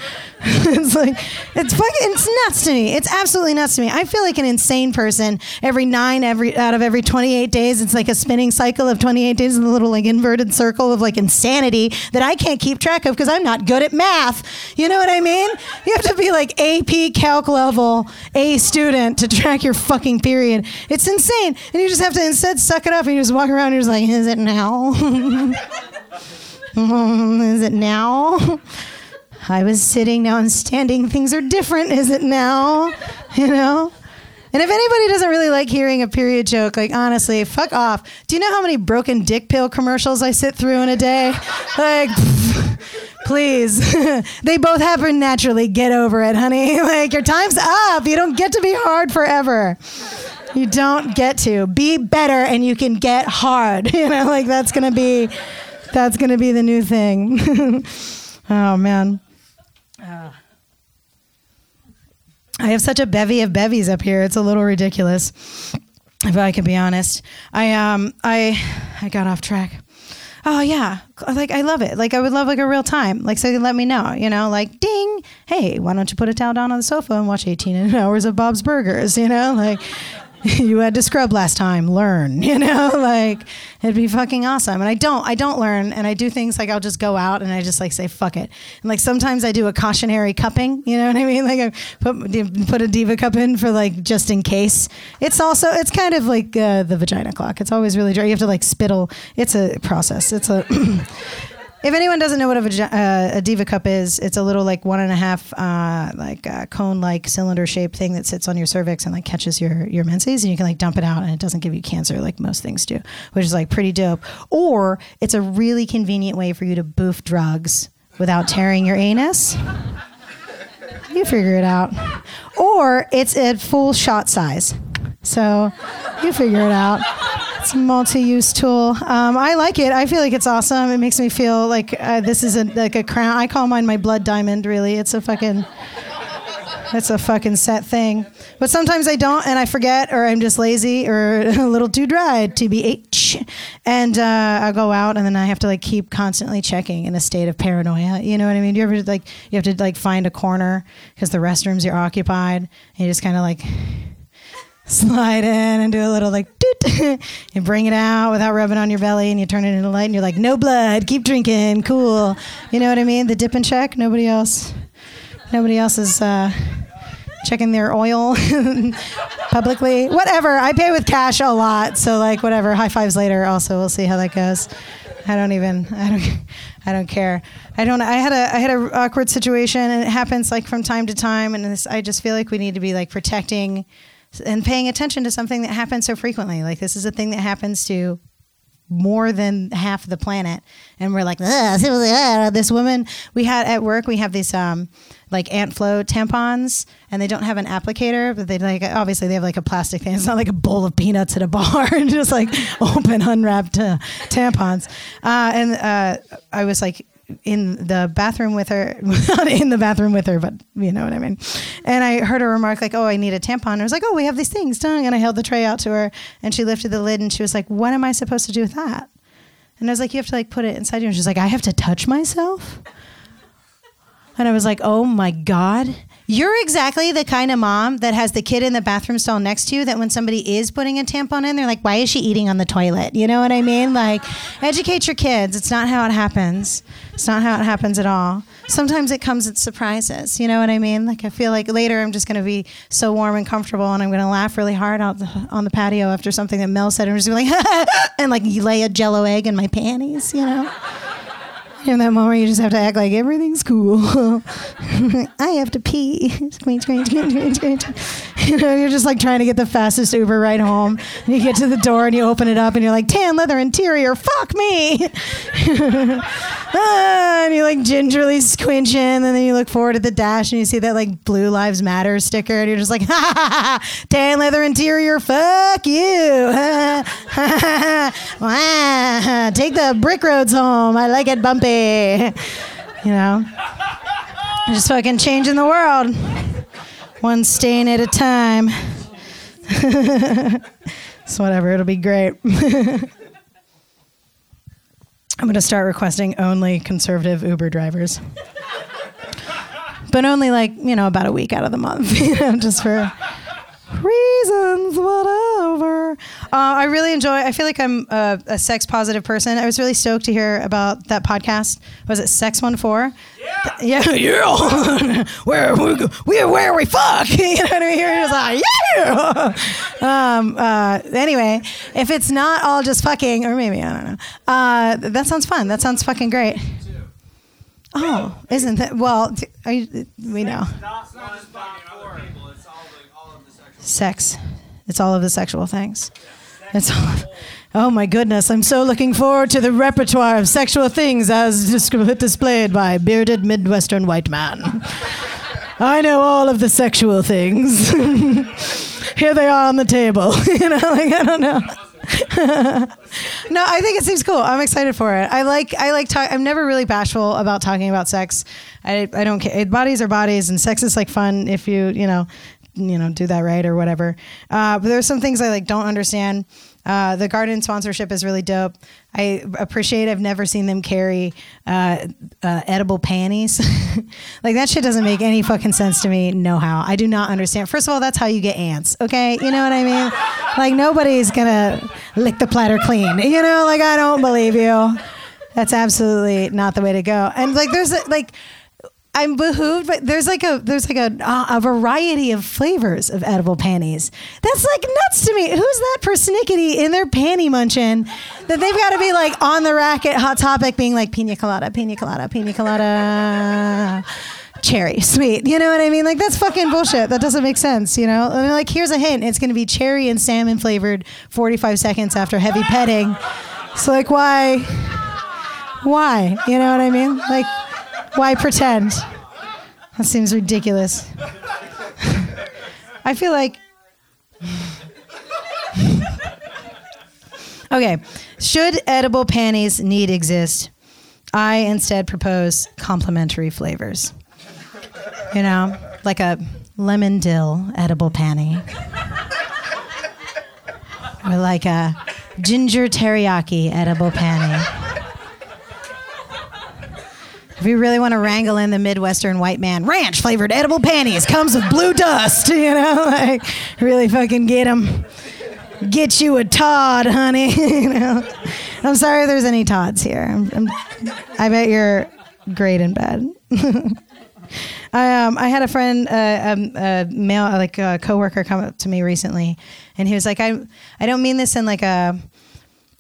it's like it's fucking it's nuts to me. It's absolutely nuts to me. I feel like an insane person every nine every out of every 28 days. It's like a spinning cycle of 28 days in a little like inverted circle of like insanity that I can't keep track of because I'm not good at math. You know what I mean? You have to be like AP calc level A student to track your fucking period. It's insane. And you just have to instead suck it up and you just walk around and you're just like, is it now? is it now? I was sitting, now I'm standing. Things are different. Is it now? You know? And if anybody doesn't really like hearing a period joke, like honestly, fuck off. Do you know how many broken dick pill commercials I sit through in a day? Like, please. they both happen naturally. Get over it, honey. Like, your time's up. You don't get to be hard forever. You don't get to. Be better and you can get hard. You know, like that's gonna be that's gonna be the new thing. oh man. I have such a bevy of bevies up here. It's a little ridiculous, if I can be honest. I um I I got off track. Oh yeah, like I love it. Like I would love like a real time. Like so you let me know. You know, like ding. Hey, why don't you put a towel down on the sofa and watch 18 hours of Bob's Burgers? You know, like you had to scrub last time. Learn, you know, like it'd be fucking awesome. And I don't, I don't learn, and I do things like I'll just go out and I just like say fuck it. And like sometimes I do a cautionary cupping. You know what I mean? Like I put put a diva cup in for like just in case. It's also it's kind of like uh, the vagina clock. It's always really dry. You have to like spittle. It's a process. It's a If anyone doesn't know what a, uh, a diva cup is, it's a little like one and a half uh, like uh, cone like cylinder shaped thing that sits on your cervix and like catches your your menses, and you can like dump it out, and it doesn't give you cancer like most things do, which is like pretty dope. Or it's a really convenient way for you to boof drugs without tearing your anus. You figure it out. Or it's at full shot size. So you figure it out. It's a multi-use tool. Um, I like it. I feel like it's awesome. It makes me feel like uh, this is a, like a crown. I call mine my blood diamond. Really, it's a fucking. It's a fucking set thing. But sometimes I don't, and I forget, or I'm just lazy, or a little too dry, TBH. And uh, I go out, and then I have to like keep constantly checking in a state of paranoia. You know what I mean? Do you ever like you have to like find a corner because the restrooms are occupied, and you just kind of like slide in and do a little like doot. you bring it out without rubbing on your belly and you turn it into light and you're like no blood keep drinking cool. You know what i mean? The dip and check nobody else nobody else is uh, checking their oil publicly. Whatever i pay with cash a lot so like whatever high fives later also we'll see how that goes. I don't even i don't i don't care. I don't i had a i had a awkward situation and it happens like from time to time and this, i just feel like we need to be like protecting and paying attention to something that happens so frequently. Like this is a thing that happens to more than half the planet, and we're like, "Ugh, this woman we had at work. We have these um, like Ant Flow tampons, and they don't have an applicator, but they like obviously they have like a plastic thing. It's not like a bowl of peanuts at a bar, and just like open unwrapped uh, tampons. Uh, and uh, I was like in the bathroom with her, not in the bathroom with her, but you know what I mean. And I heard her remark like, "Oh, I need a tampon." I was like, "Oh, we have these things, done." And I held the tray out to her, and she lifted the lid, and she was like, "What am I supposed to do with that?" And I was like, "You have to like put it inside you." And she's like, "I have to touch myself." And I was like, "Oh my god." You're exactly the kind of mom that has the kid in the bathroom stall next to you that when somebody is putting a tampon in, they're like, why is she eating on the toilet? You know what I mean? Like, educate your kids. It's not how it happens. It's not how it happens at all. Sometimes it comes at surprises. You know what I mean? Like, I feel like later I'm just going to be so warm and comfortable and I'm going to laugh really hard out the, on the patio after something that Mel said. And just be like, and like you lay a jello egg in my panties, you know? In that moment, you just have to act like everything's cool. I have to pee. Squeak, squeak, squeak, squeak. You know, you're just like trying to get the fastest Uber ride home. And you get to the door and you open it up and you're like, tan leather interior, fuck me. ah, and you like gingerly squinch in, and then you look forward at the dash and you see that like Blue Lives Matter sticker, and you're just like, ha ha ha, ha tan leather interior, fuck you. wow, take the brick roads home. I like it bumpy. You know, just fucking changing the world, one stain at a time. so whatever, it'll be great. I'm going to start requesting only conservative Uber drivers. but only like, you know, about a week out of the month, you know, just for reasons, whatever. Uh, I really enjoy. I feel like I'm a, a, sex positive person. I was really stoked to hear about that podcast. Was it Sex One Four? Yeah, yeah, yeah. where we we where we fuck? you know what I mean? You're just like yeah. Um, uh, anyway, if it's not all just fucking, or maybe I don't know. Uh, that sounds fun. That sounds fucking great. Oh, isn't that well? You, we know sex. It's all of the sexual things. It's all. Oh my goodness! I'm so looking forward to the repertoire of sexual things as displayed by bearded Midwestern white man. I know all of the sexual things. Here they are on the table. you know, like I don't know. no, I think it seems cool. I'm excited for it. I like I like talk, I'm never really bashful about talking about sex. I I don't care. Bodies are bodies, and sex is like fun if you you know you know do that right or whatever. Uh, but there's some things I like don't understand. Uh, the garden sponsorship is really dope. I appreciate. I've never seen them carry uh, uh, edible panties. like that shit doesn't make any fucking sense to me. No how. I do not understand. First of all, that's how you get ants. Okay, you know what I mean? Like nobody's gonna lick the platter clean. You know, like I don't believe you. That's absolutely not the way to go. And like there's like I'm behooved, but there's like a there's like a a variety of flavors of edible panties. That's like nuts to me. Who's that persnickety in their panty munching that they've got to be like on the rack at Hot Topic, being like pina colada, pina colada, pina colada. Cherry, sweet. You know what I mean? Like that's fucking bullshit. That doesn't make sense. You know? I mean, like here's a hint. It's to be cherry and salmon flavored. 45 seconds after heavy petting. So like why? Why? You know what I mean? Like why pretend? That seems ridiculous. I feel like. okay, should edible panties need exist? I instead propose complementary flavors. You know, like a lemon dill edible panty, or like a ginger teriyaki edible panty. If you really want to wrangle in the Midwestern white man, ranch flavored edible panties comes with blue dust, you know, like really fucking get them. Get you a Todd, honey. you know, I'm sorry if there's any Todds here. I'm, I'm, i bet you're great in bed. I um I had a friend, uh, um, a male like a coworker, come up to me recently, and he was like, I I don't mean this in like a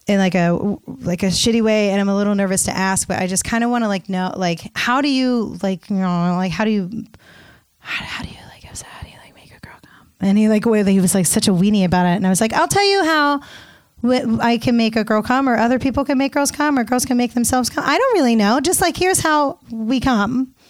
in like a like a shitty way and I'm a little nervous to ask but I just kind of want to like know like how do you like you know like how do you how, how do you like how do you like make a girl come? And he like he was like such a weenie about it and I was like I'll tell you how I can make a girl come or other people can make girls come or girls can make themselves come. I don't really know. Just like here's how we come.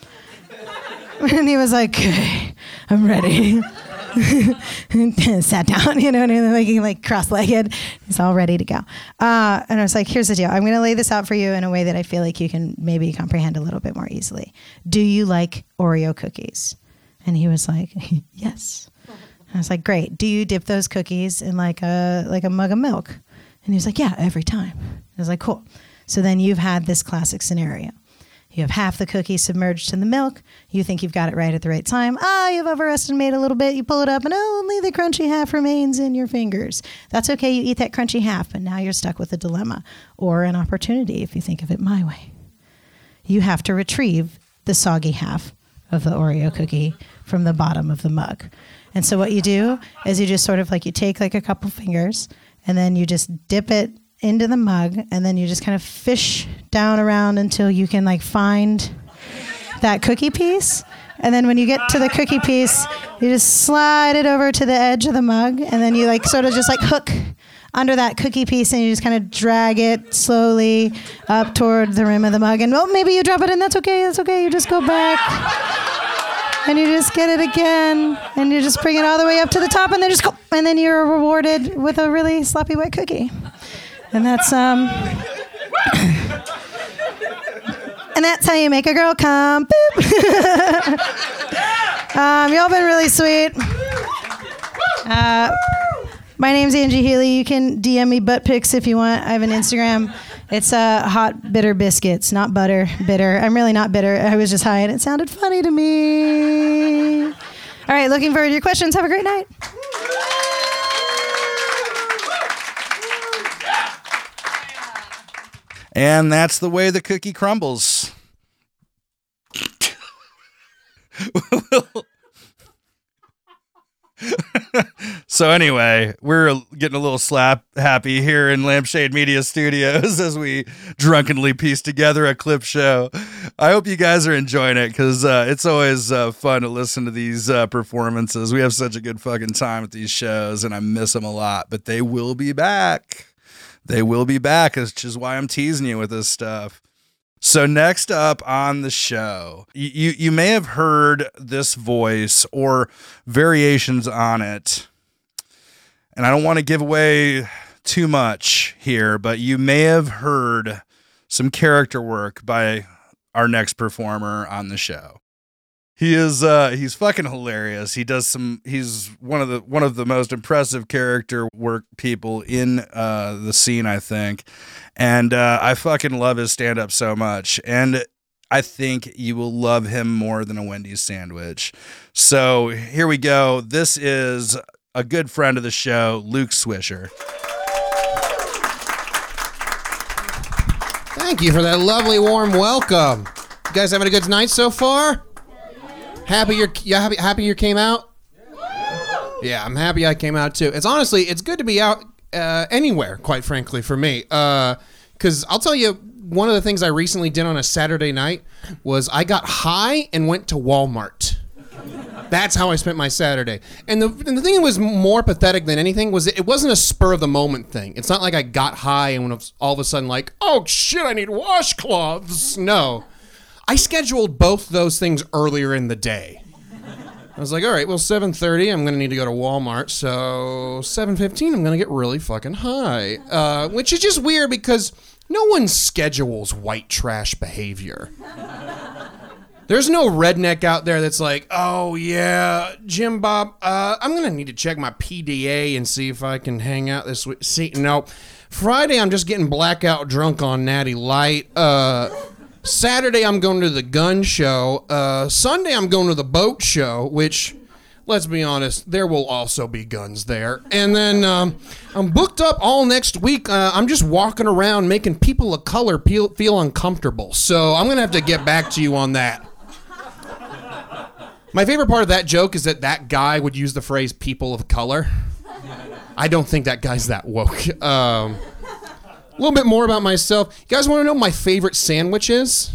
And he was like okay, I'm ready sat down, you know, and like, like cross-legged. He's all ready to go. Uh, and I was like, here's the deal. I'm going to lay this out for you in a way that I feel like you can maybe comprehend a little bit more easily. Do you like Oreo cookies? And he was like, yes. I was like, great. Do you dip those cookies in like a like a mug of milk? And he was like, yeah, every time. I was like, cool. So then you've had this classic scenario. You have half the cookie submerged in the milk. You think you've got it right at the right time. Ah, you've overestimated a little bit. You pull it up, and only the crunchy half remains in your fingers. That's okay. You eat that crunchy half, but now you're stuck with a dilemma or an opportunity if you think of it my way. You have to retrieve the soggy half of the Oreo cookie from the bottom of the mug. And so what you do is you just sort of like you take like a couple fingers and then you just dip it into the mug and then you just kind of fish down around until you can like find that cookie piece. And then when you get to the cookie piece, you just slide it over to the edge of the mug and then you like sort of just like hook under that cookie piece and you just kind of drag it slowly up toward the rim of the mug. And well, maybe you drop it and that's okay. That's okay. You just go back and you just get it again and you just bring it all the way up to the top and then just go and then you're rewarded with a really sloppy wet cookie and that's um. and that's how you make a girl come. um, y'all been really sweet. Uh, my name's Angie Healy. You can DM me butt pics if you want. I have an Instagram. It's uh, hot bitter biscuits, not butter, bitter. I'm really not bitter. I was just high and it sounded funny to me. All right, looking forward to your questions. Have a great night. And that's the way the cookie crumbles. so anyway, we're getting a little slap happy here in Lampshade Media Studios as we drunkenly piece together a clip show. I hope you guys are enjoying it because uh, it's always uh, fun to listen to these uh, performances. We have such a good fucking time at these shows, and I miss them a lot. But they will be back they will be back, which is why I'm teasing you with this stuff. So next up on the show, you you may have heard this voice or variations on it. And I don't want to give away too much here, but you may have heard some character work by our next performer on the show. He is uh he's fucking hilarious. He does some he's one of the one of the most impressive character work people in uh the scene, I think. And uh I fucking love his stand up so much. And I think you will love him more than a Wendy's sandwich. So here we go. This is a good friend of the show, Luke Swisher. Thank you for that lovely warm welcome. You guys having a good night so far? Happy you yeah, happy happy you came out? Yeah, I'm happy I came out too. It's honestly it's good to be out uh, anywhere, quite frankly, for me. Because I'll tell you, one of the things I recently did on a Saturday night was I got high and went to Walmart. That's how I spent my Saturday. And the, and the thing that was more pathetic than anything was it, wasn't a spur of the moment thing. It's not like I got high and was all of a sudden like, oh shit, I need washcloths. No. I scheduled both those things earlier in the day. I was like, all right, well, 7:30, I'm gonna need to go to Walmart. So 7:15, I'm gonna get really fucking high, uh, which is just weird because no one schedules white trash behavior. There's no redneck out there that's like, oh yeah, Jim Bob, uh, I'm gonna need to check my PDA and see if I can hang out this week. See, no, Friday I'm just getting blackout drunk on Natty Light. Uh, Saturday I'm going to the gun show. Uh, Sunday I'm going to the boat show, which, let's be honest, there will also be guns there. And then um, I'm booked up all next week. Uh, I'm just walking around making people of color feel, feel uncomfortable. So I'm gonna have to get back to you on that. My favorite part of that joke is that that guy would use the phrase "people of color." I don't think that guy's that woke. Um, a little bit more about myself. You guys want to know my favorite sandwich is?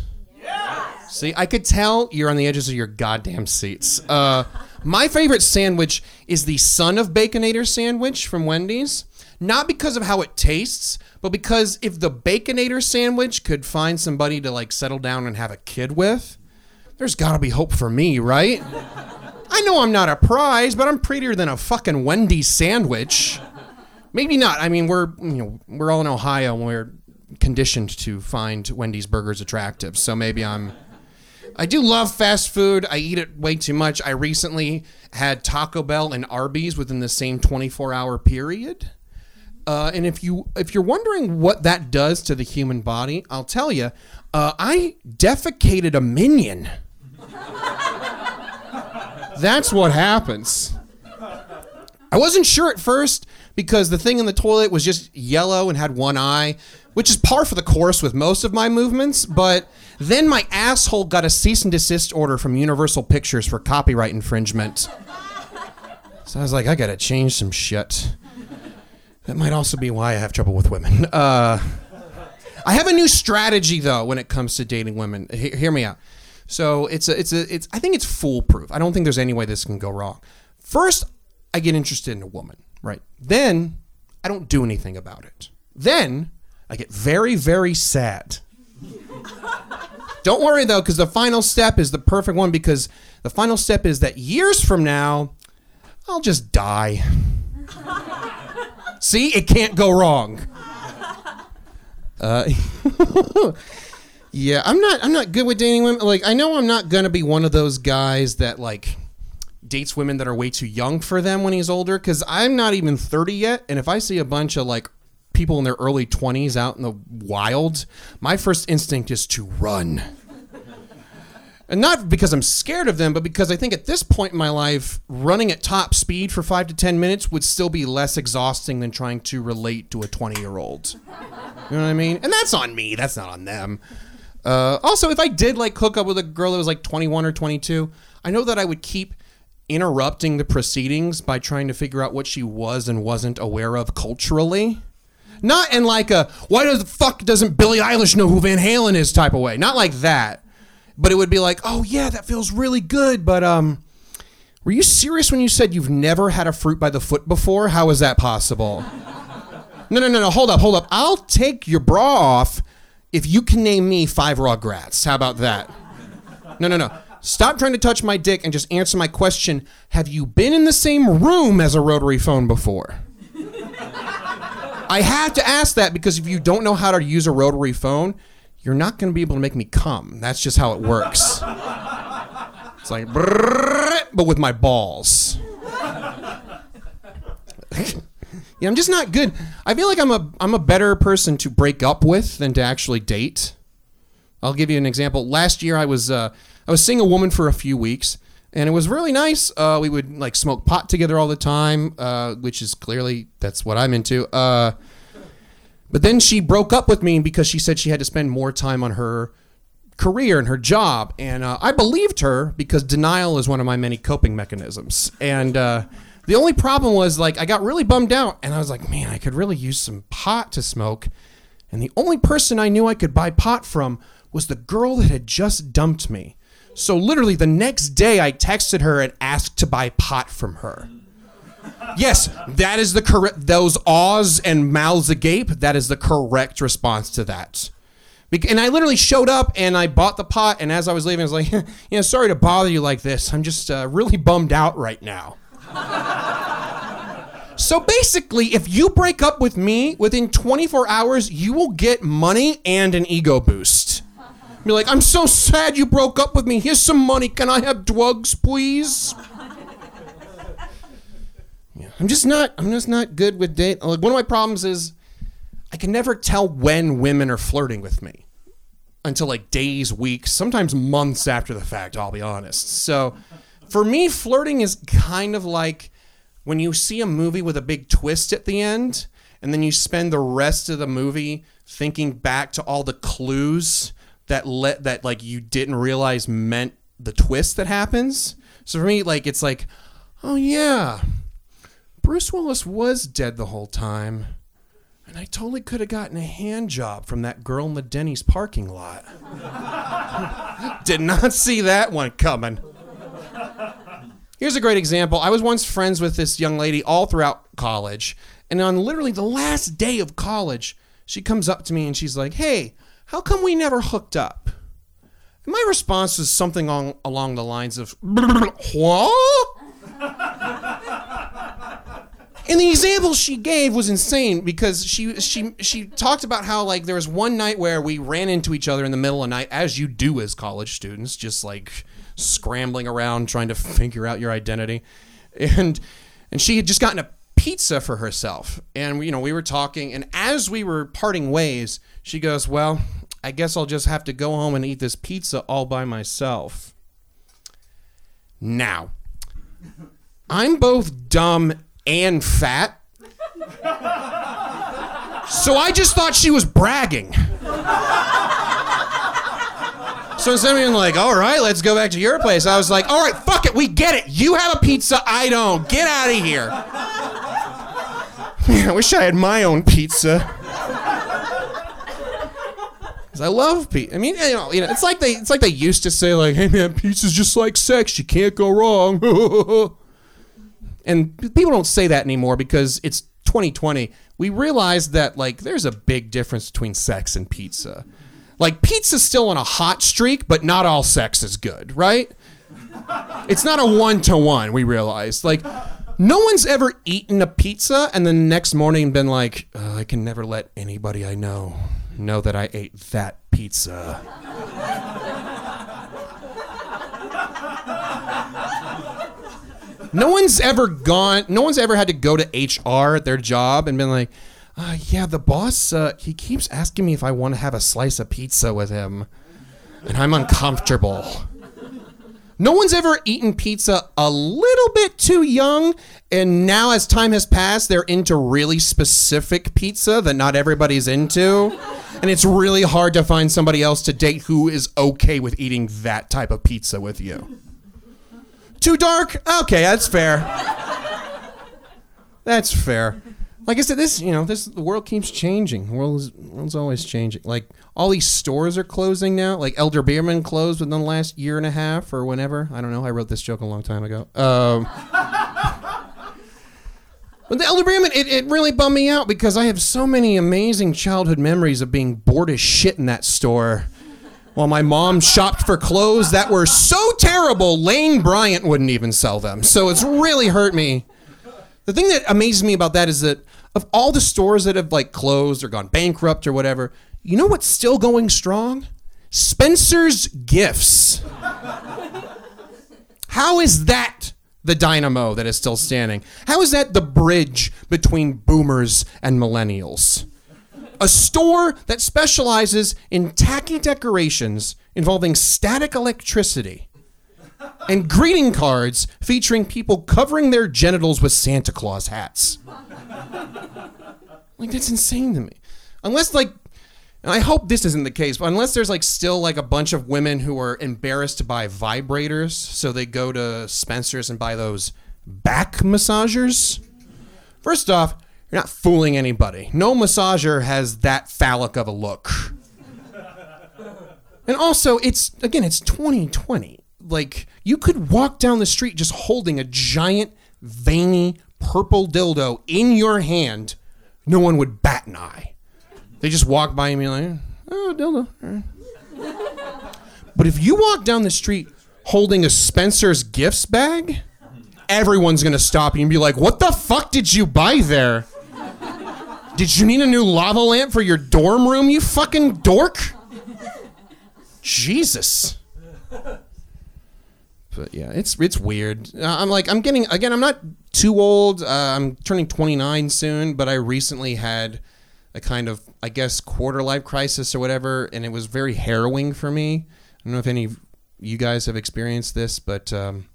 See, I could tell you're on the edges of your goddamn seats. Uh, my favorite sandwich is the Son of Baconator sandwich from Wendy's. Not because of how it tastes, but because if the Baconator sandwich could find somebody to like settle down and have a kid with, there's gotta be hope for me, right? I know I'm not a prize, but I'm prettier than a fucking Wendy's sandwich. Maybe not. I mean, we're you know we're all in Ohio and we're conditioned to find Wendy's burgers attractive. So maybe I'm. I do love fast food. I eat it way too much. I recently had Taco Bell and Arby's within the same 24-hour period. Uh, and if you if you're wondering what that does to the human body, I'll tell you. Uh, I defecated a minion. That's what happens. I wasn't sure at first because the thing in the toilet was just yellow and had one eye, which is par for the course with most of my movements. But then my asshole got a cease and desist order from Universal Pictures for copyright infringement. So I was like, I gotta change some shit. That might also be why I have trouble with women. Uh, I have a new strategy though when it comes to dating women. He- hear me out. So it's a, it's a, it's. I think it's foolproof. I don't think there's any way this can go wrong. First, I get interested in a woman, right? Then I don't do anything about it. Then I get very, very sad. don't worry though, because the final step is the perfect one. Because the final step is that years from now, I'll just die. See, it can't go wrong. Uh, yeah, I'm not. I'm not good with dating women. Like, I know I'm not gonna be one of those guys that like dates women that are way too young for them when he's older. Because I'm not even 30 yet, and if I see a bunch of like people in their early 20s out in the wild, my first instinct is to run. And not because I'm scared of them, but because I think at this point in my life, running at top speed for five to 10 minutes would still be less exhausting than trying to relate to a 20 year old. You know what I mean? And that's on me, that's not on them. Uh, also, if I did like hook up with a girl that was like 21 or 22, I know that I would keep interrupting the proceedings by trying to figure out what she was and wasn't aware of culturally. Not in like a why does the fuck doesn't Billie Eilish know who Van Halen is type of way. Not like that. But it would be like, oh yeah, that feels really good. But um, were you serious when you said you've never had a fruit by the foot before? How is that possible? no, no, no, no. Hold up, hold up. I'll take your bra off if you can name me five Rugrats. How about that? No, no, no. Stop trying to touch my dick and just answer my question. Have you been in the same room as a rotary phone before? I have to ask that because if you don't know how to use a rotary phone, you're not going to be able to make me come. That's just how it works. It's like, but with my balls. yeah, I'm just not good. I feel like I'm a I'm a better person to break up with than to actually date. I'll give you an example. Last year, I was uh, I was seeing a woman for a few weeks, and it was really nice. Uh, we would like smoke pot together all the time, uh, which is clearly that's what I'm into. Uh, but then she broke up with me because she said she had to spend more time on her career and her job, and uh, I believed her because denial is one of my many coping mechanisms. And uh, the only problem was like I got really bummed out, and I was like, man, I could really use some pot to smoke. And the only person I knew I could buy pot from was the girl that had just dumped me. So literally the next day I texted her and asked to buy pot from her. Yes, that is the correct those awes and mouths agape, that is the correct response to that. And I literally showed up and I bought the pot and as I was leaving I was like, you know, sorry to bother you like this. I'm just uh, really bummed out right now. So basically, if you break up with me within 24 hours, you will get money and an ego boost. Be like, I'm so sad you broke up with me. Here's some money. Can I have drugs, please? Yeah, I'm just not. I'm just not good with date. Like one of my problems is, I can never tell when women are flirting with me until like days, weeks, sometimes months after the fact. I'll be honest. So, for me, flirting is kind of like when you see a movie with a big twist at the end, and then you spend the rest of the movie thinking back to all the clues that let that like you didn't realize meant the twist that happens. So for me, like it's like, oh yeah, Bruce Willis was dead the whole time. And I totally could have gotten a hand job from that girl in the Denny's parking lot. Did not see that one coming. Here's a great example. I was once friends with this young lady all throughout college. And on literally the last day of college, she comes up to me and she's like, Hey, how come we never hooked up? And my response was something on, along the lines of, What? And the example she gave was insane because she she she talked about how like there was one night where we ran into each other in the middle of the night, as you do as college students, just like scrambling around trying to figure out your identity, and and she had just gotten a pizza for herself, and you know we were talking, and as we were parting ways, she goes, "Well, I guess I'll just have to go home and eat this pizza all by myself." Now, I'm both dumb and fat. So I just thought she was bragging. So instead of being like, all right, let's go back to your place, I was like, all right, fuck it, we get it. You have a pizza, I don't. Get out of here. Man, I wish I had my own pizza. Cause I love pizza. I mean, you know, you know, it's like they, it's like they used to say, like, "Hey man, pizza's just like sex. You can't go wrong." and people don't say that anymore because it's 2020. We realize that like there's a big difference between sex and pizza. Like pizza's still on a hot streak, but not all sex is good, right? It's not a one to one. We realize like. No one's ever eaten a pizza and the next morning been like, "Uh, I can never let anybody I know know that I ate that pizza. no one's ever gone, no one's ever had to go to HR at their job and been like, uh, yeah, the boss, uh, he keeps asking me if I want to have a slice of pizza with him. And I'm uncomfortable. No one's ever eaten pizza a little bit too young, and now as time has passed, they're into really specific pizza that not everybody's into. And it's really hard to find somebody else to date who is okay with eating that type of pizza with you. Too dark? Okay, that's fair. That's fair. Like I said, this you know, this the world keeps changing. The world is world's always changing. Like all these stores are closing now. Like Elder Beerman closed within the last year and a half or whenever. I don't know. I wrote this joke a long time ago. Um, but the Elder Beerman, it, it really bummed me out because I have so many amazing childhood memories of being bored as shit in that store. While my mom shopped for clothes that were so terrible, Lane Bryant wouldn't even sell them. So it's really hurt me. The thing that amazes me about that is that of all the stores that have like closed or gone bankrupt or whatever, you know what's still going strong? Spencer's Gifts. How is that the dynamo that is still standing? How is that the bridge between boomers and millennials? A store that specializes in tacky decorations involving static electricity and greeting cards featuring people covering their genitals with Santa Claus hats. Like that's insane to me. Unless like and I hope this isn't the case, but unless there's like still like a bunch of women who are embarrassed to buy vibrators, so they go to Spencer's and buy those back massagers. First off, you're not fooling anybody. No massager has that phallic of a look. And also, it's again, it's 2020. Like you could walk down the street just holding a giant veiny purple dildo in your hand, no one would bat an eye. They just walk by and be like, "Oh, dildo." But if you walk down the street holding a Spencer's gifts bag, everyone's gonna stop you and be like, "What the fuck did you buy there? Did you need a new lava lamp for your dorm room, you fucking dork?" Jesus. But yeah, it's it's weird. Uh, I'm like I'm getting again. I'm not too old. Uh, I'm turning 29 soon, but I recently had a kind of I guess quarter life crisis or whatever, and it was very harrowing for me. I don't know if any of you guys have experienced this, but um,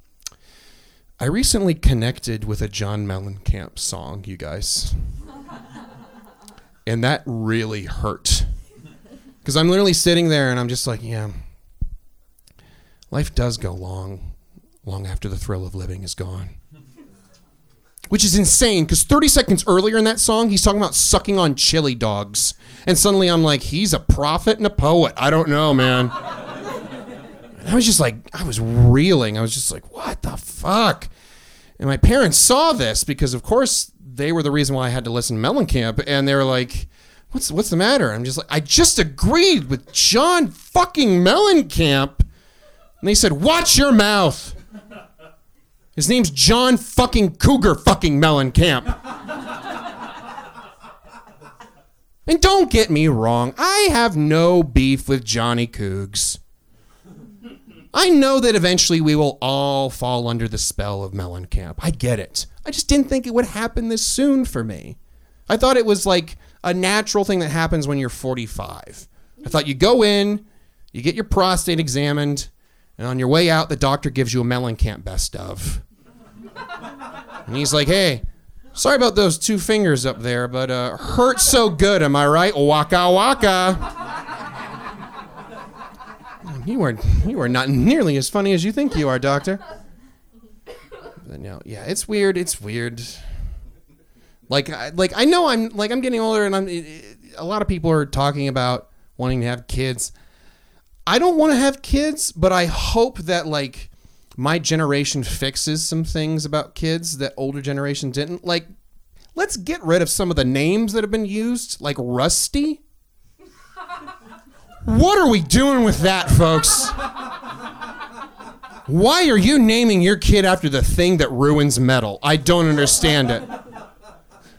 I recently connected with a John Mellencamp song, you guys, and that really hurt. Because I'm literally sitting there and I'm just like, yeah, life does go long, long after the thrill of living is gone. Which is insane because 30 seconds earlier in that song, he's talking about sucking on chili dogs. And suddenly I'm like, he's a prophet and a poet. I don't know, man. And I was just like, I was reeling. I was just like, what the fuck? And my parents saw this because, of course, they were the reason why I had to listen to Mellencamp. And they were like, what's, what's the matter? I'm just like, I just agreed with John fucking Mellencamp. And they said, watch your mouth. His name's John fucking Cougar fucking Mellencamp. and don't get me wrong, I have no beef with Johnny Cougs. I know that eventually we will all fall under the spell of Mellencamp. I get it. I just didn't think it would happen this soon for me. I thought it was like a natural thing that happens when you're 45. I thought you go in, you get your prostate examined, and on your way out, the doctor gives you a Mellencamp best of. And he's like, hey, sorry about those two fingers up there, but uh, hurt so good, am I right? Waka waka. You are you are not nearly as funny as you think you are, doctor. But no, yeah, it's weird. It's weird. Like, I, like I know I'm like I'm getting older, and I'm. It, it, a lot of people are talking about wanting to have kids. I don't want to have kids, but I hope that like my generation fixes some things about kids that older generation didn't. Like, let's get rid of some of the names that have been used, like Rusty. What are we doing with that, folks? Why are you naming your kid after the thing that ruins metal? I don't understand it.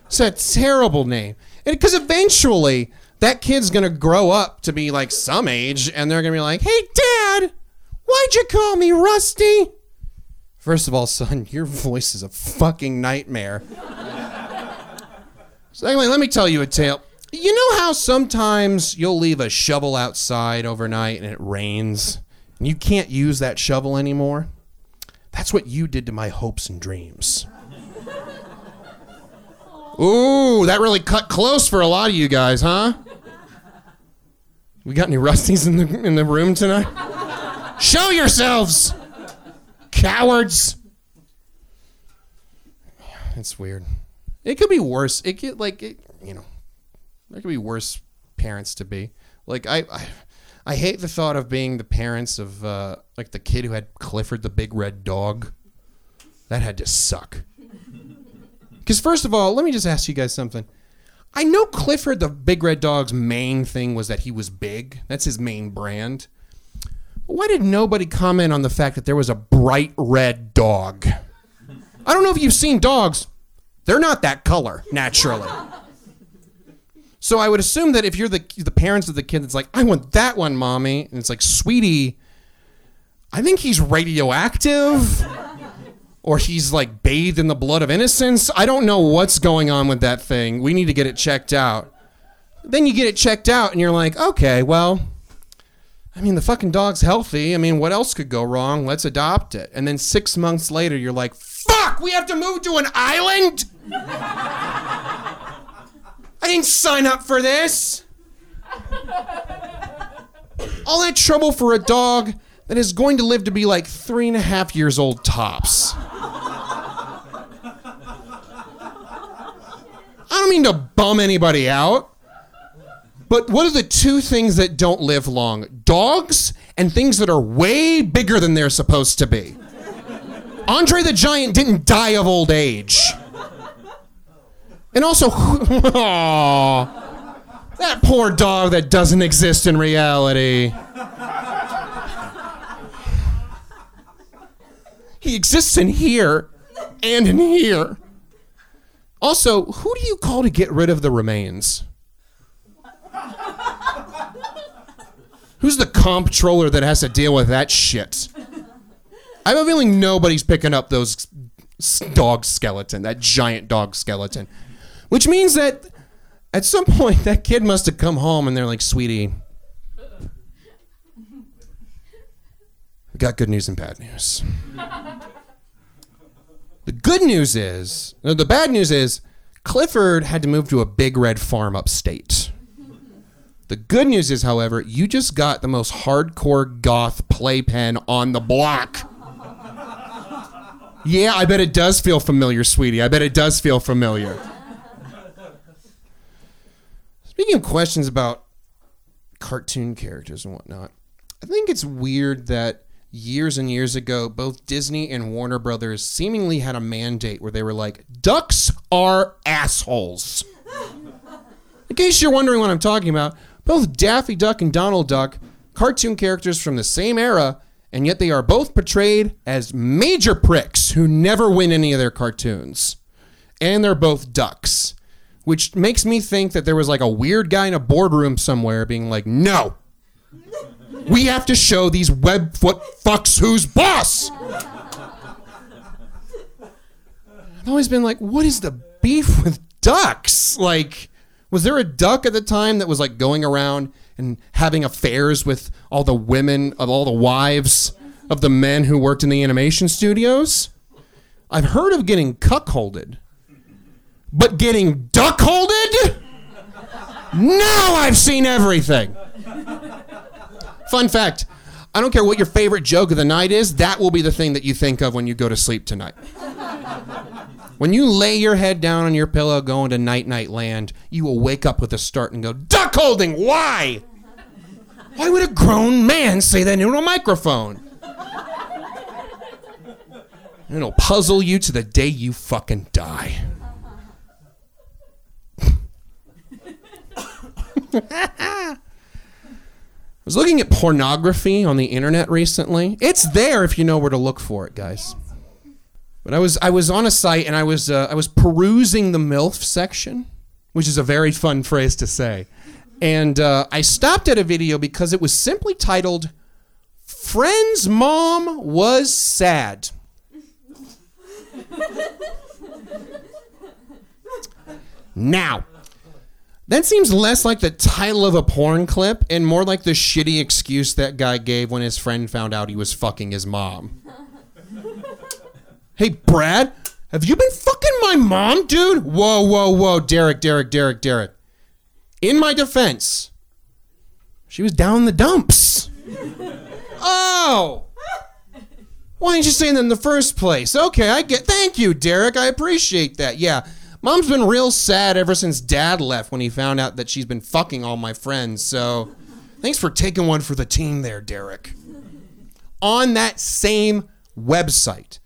It's a terrible name. Because eventually, that kid's gonna grow up to be like some age, and they're gonna be like, "Hey, Dad, why'd you call me Rusty?" First of all, son, your voice is a fucking nightmare. Secondly, let me tell you a tale. You know how sometimes you'll leave a shovel outside overnight and it rains, and you can't use that shovel anymore? That's what you did to my hopes and dreams. Ooh, that really cut close for a lot of you guys, huh? We got any rusties in the in the room tonight? Show yourselves, cowards. It's weird. It could be worse. It could like it, you know, there could be worse parents to be. Like I, I, I hate the thought of being the parents of uh, like the kid who had Clifford the big red dog. That had to suck. Because first of all, let me just ask you guys something. I know Clifford the big red dog's main thing was that he was big. That's his main brand. Why did nobody comment on the fact that there was a bright red dog? I don't know if you've seen dogs. They're not that color naturally. So I would assume that if you're the the parents of the kid that's like, I want that one, mommy, and it's like, sweetie, I think he's radioactive or he's like bathed in the blood of innocence. I don't know what's going on with that thing. We need to get it checked out. Then you get it checked out and you're like, okay, well, I mean, the fucking dog's healthy. I mean, what else could go wrong? Let's adopt it. And then six months later, you're like, fuck, we have to move to an island? I didn't sign up for this. All that trouble for a dog that is going to live to be like three and a half years old tops. I don't mean to bum anybody out. But what are the two things that don't live long? Dogs and things that are way bigger than they're supposed to be. Andre the Giant didn't die of old age. And also, aw, that poor dog that doesn't exist in reality. He exists in here and in here. Also, who do you call to get rid of the remains? Who's the comptroller that has to deal with that shit? I have a feeling nobody's picking up those dog skeleton, that giant dog skeleton. Which means that at some point that kid must have come home and they're like, sweetie, we got good news and bad news. The good news is, the bad news is, Clifford had to move to a big red farm upstate. The good news is, however, you just got the most hardcore goth playpen on the block. Yeah, I bet it does feel familiar, sweetie. I bet it does feel familiar. Speaking of questions about cartoon characters and whatnot, I think it's weird that years and years ago, both Disney and Warner Brothers seemingly had a mandate where they were like, ducks are assholes. In case you're wondering what I'm talking about, both Daffy Duck and Donald Duck, cartoon characters from the same era, and yet they are both portrayed as major pricks who never win any of their cartoons. And they're both ducks, which makes me think that there was like a weird guy in a boardroom somewhere being like, no, we have to show these webfoot fucks who's boss. I've always been like, what is the beef with ducks? Like, was there a duck at the time that was like going around and having affairs with all the women of all the wives of the men who worked in the animation studios? I've heard of getting cuckolded, but getting duckholded? Now I've seen everything. Fun fact I don't care what your favorite joke of the night is, that will be the thing that you think of when you go to sleep tonight. When you lay your head down on your pillow going to night night land, you will wake up with a start and go, Duck holding, why? Why would a grown man say that into a microphone? And it'll puzzle you to the day you fucking die. I was looking at pornography on the internet recently. It's there if you know where to look for it, guys. But I was I was on a site and I was uh, I was perusing the MILF section, which is a very fun phrase to say. And uh, I stopped at a video because it was simply titled "Friend's Mom Was Sad." now, that seems less like the title of a porn clip and more like the shitty excuse that guy gave when his friend found out he was fucking his mom. hey, Brad, have you been fucking my mom, dude? Whoa, whoa, whoa, Derek, Derek, Derek, Derek. In my defense, she was down in the dumps. oh! Why didn't you say that in the first place? Okay, I get. Thank you, Derek. I appreciate that. Yeah. Mom's been real sad ever since dad left when he found out that she's been fucking all my friends. So thanks for taking one for the team there, Derek. On that same website,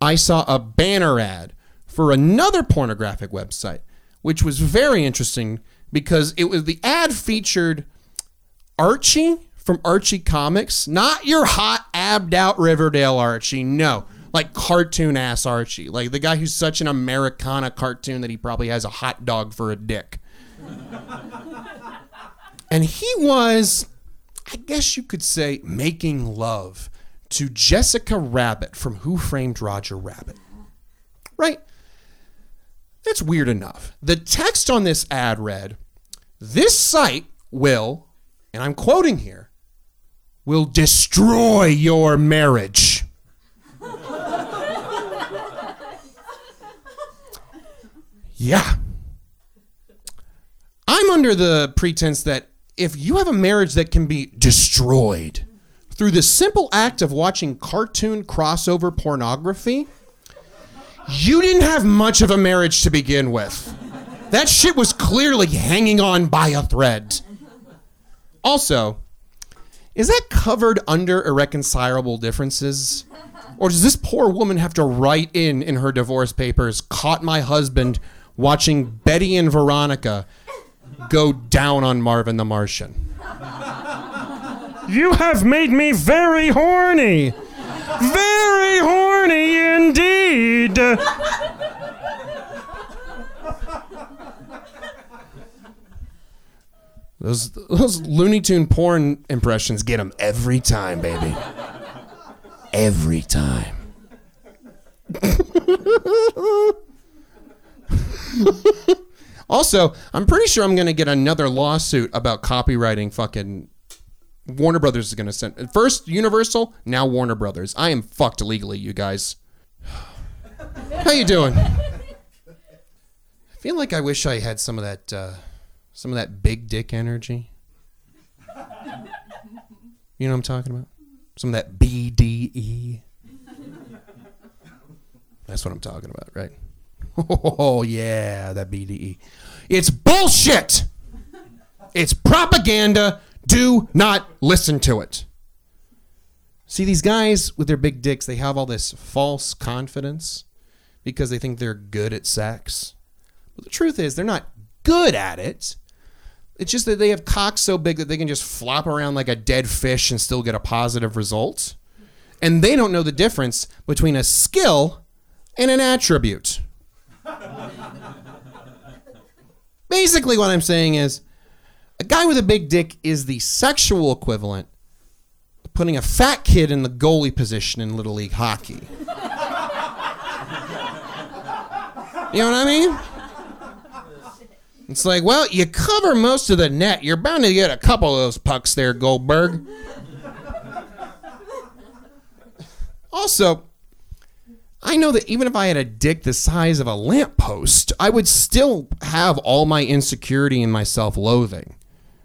I saw a banner ad for another pornographic website, which was very interesting because it was the ad featured Archie from Archie Comics, not your hot abbed out Riverdale Archie, no like cartoon ass Archie, like the guy who's such an Americana cartoon that he probably has a hot dog for a dick. and he was, I guess you could say, making love to Jessica Rabbit from Who Framed Roger Rabbit. Right? That's weird enough. The text on this ad read This site will, and I'm quoting here, will destroy your marriage. Yeah. I'm under the pretense that if you have a marriage that can be destroyed through the simple act of watching cartoon crossover pornography, you didn't have much of a marriage to begin with. That shit was clearly hanging on by a thread. Also, is that covered under irreconcilable differences? Or does this poor woman have to write in in her divorce papers, caught my husband watching Betty and Veronica go down on Marvin the Martian? You have made me very horny. Very horny indeed. Those those Looney Tune porn impressions get them every time, baby. Every time. also, I'm pretty sure I'm going to get another lawsuit about copywriting fucking Warner Brothers is going to send first Universal, now Warner Brothers. I am fucked legally, you guys. How you doing? I feel like I wish I had some of that uh, some of that big dick energy. You know what I'm talking about? Some of that BDE. That's what I'm talking about, right? Oh yeah, that BDE. It's bullshit. It's propaganda. Do not listen to it. See, these guys with their big dicks, they have all this false confidence because they think they're good at sex. But the truth is, they're not good at it. It's just that they have cocks so big that they can just flop around like a dead fish and still get a positive result. And they don't know the difference between a skill and an attribute. Basically, what I'm saying is a guy with a big dick is the sexual equivalent of putting a fat kid in the goalie position in Little League hockey. You know what I mean? It's like, well, you cover most of the net. You're bound to get a couple of those pucks there, Goldberg. also, I know that even if I had a dick the size of a lamppost, I would still have all my insecurity and my self loathing.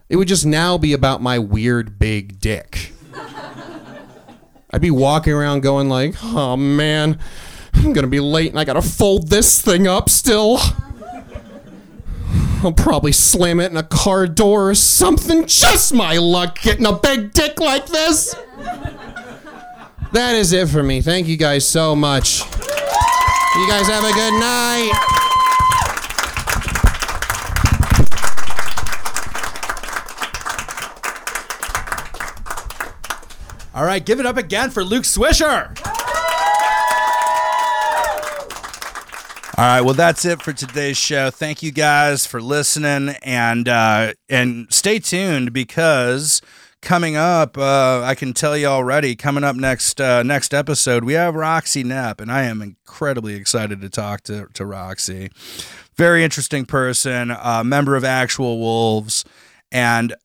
It would just now be about my weird big dick. I'd be walking around going like, oh man, I'm gonna be late and I gotta fold this thing up still. I'll probably slam it in a car door or something. Just my luck getting a big dick like this. That is it for me. Thank you guys so much. You guys have a good night. All right, give it up again for Luke Swisher. All right, well that's it for today's show. Thank you guys for listening, and uh, and stay tuned because coming up, uh, I can tell you already. Coming up next uh, next episode, we have Roxy Knapp, and I am incredibly excited to talk to to Roxy. Very interesting person, uh, member of Actual Wolves, and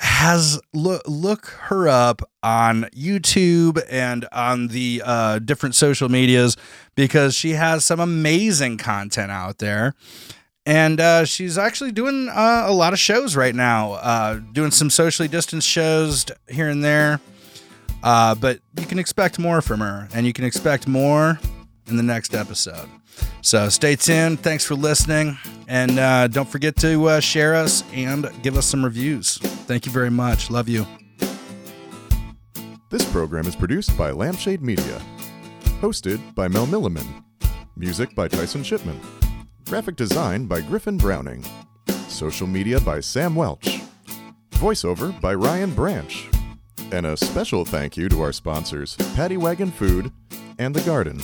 has look look her up on YouTube and on the uh, different social medias because she has some amazing content out there. And uh, she's actually doing uh, a lot of shows right now, uh, doing some socially distanced shows here and there. Uh, but you can expect more from her, and you can expect more in the next episode. So stay tuned. Thanks for listening. And uh, don't forget to uh, share us and give us some reviews. Thank you very much. Love you. This program is produced by Lampshade Media. Hosted by Mel Milliman. Music by Tyson Shipman. Graphic design by Griffin Browning. Social media by Sam Welch. Voiceover by Ryan Branch. And a special thank you to our sponsors, Paddy Wagon Food and The Garden.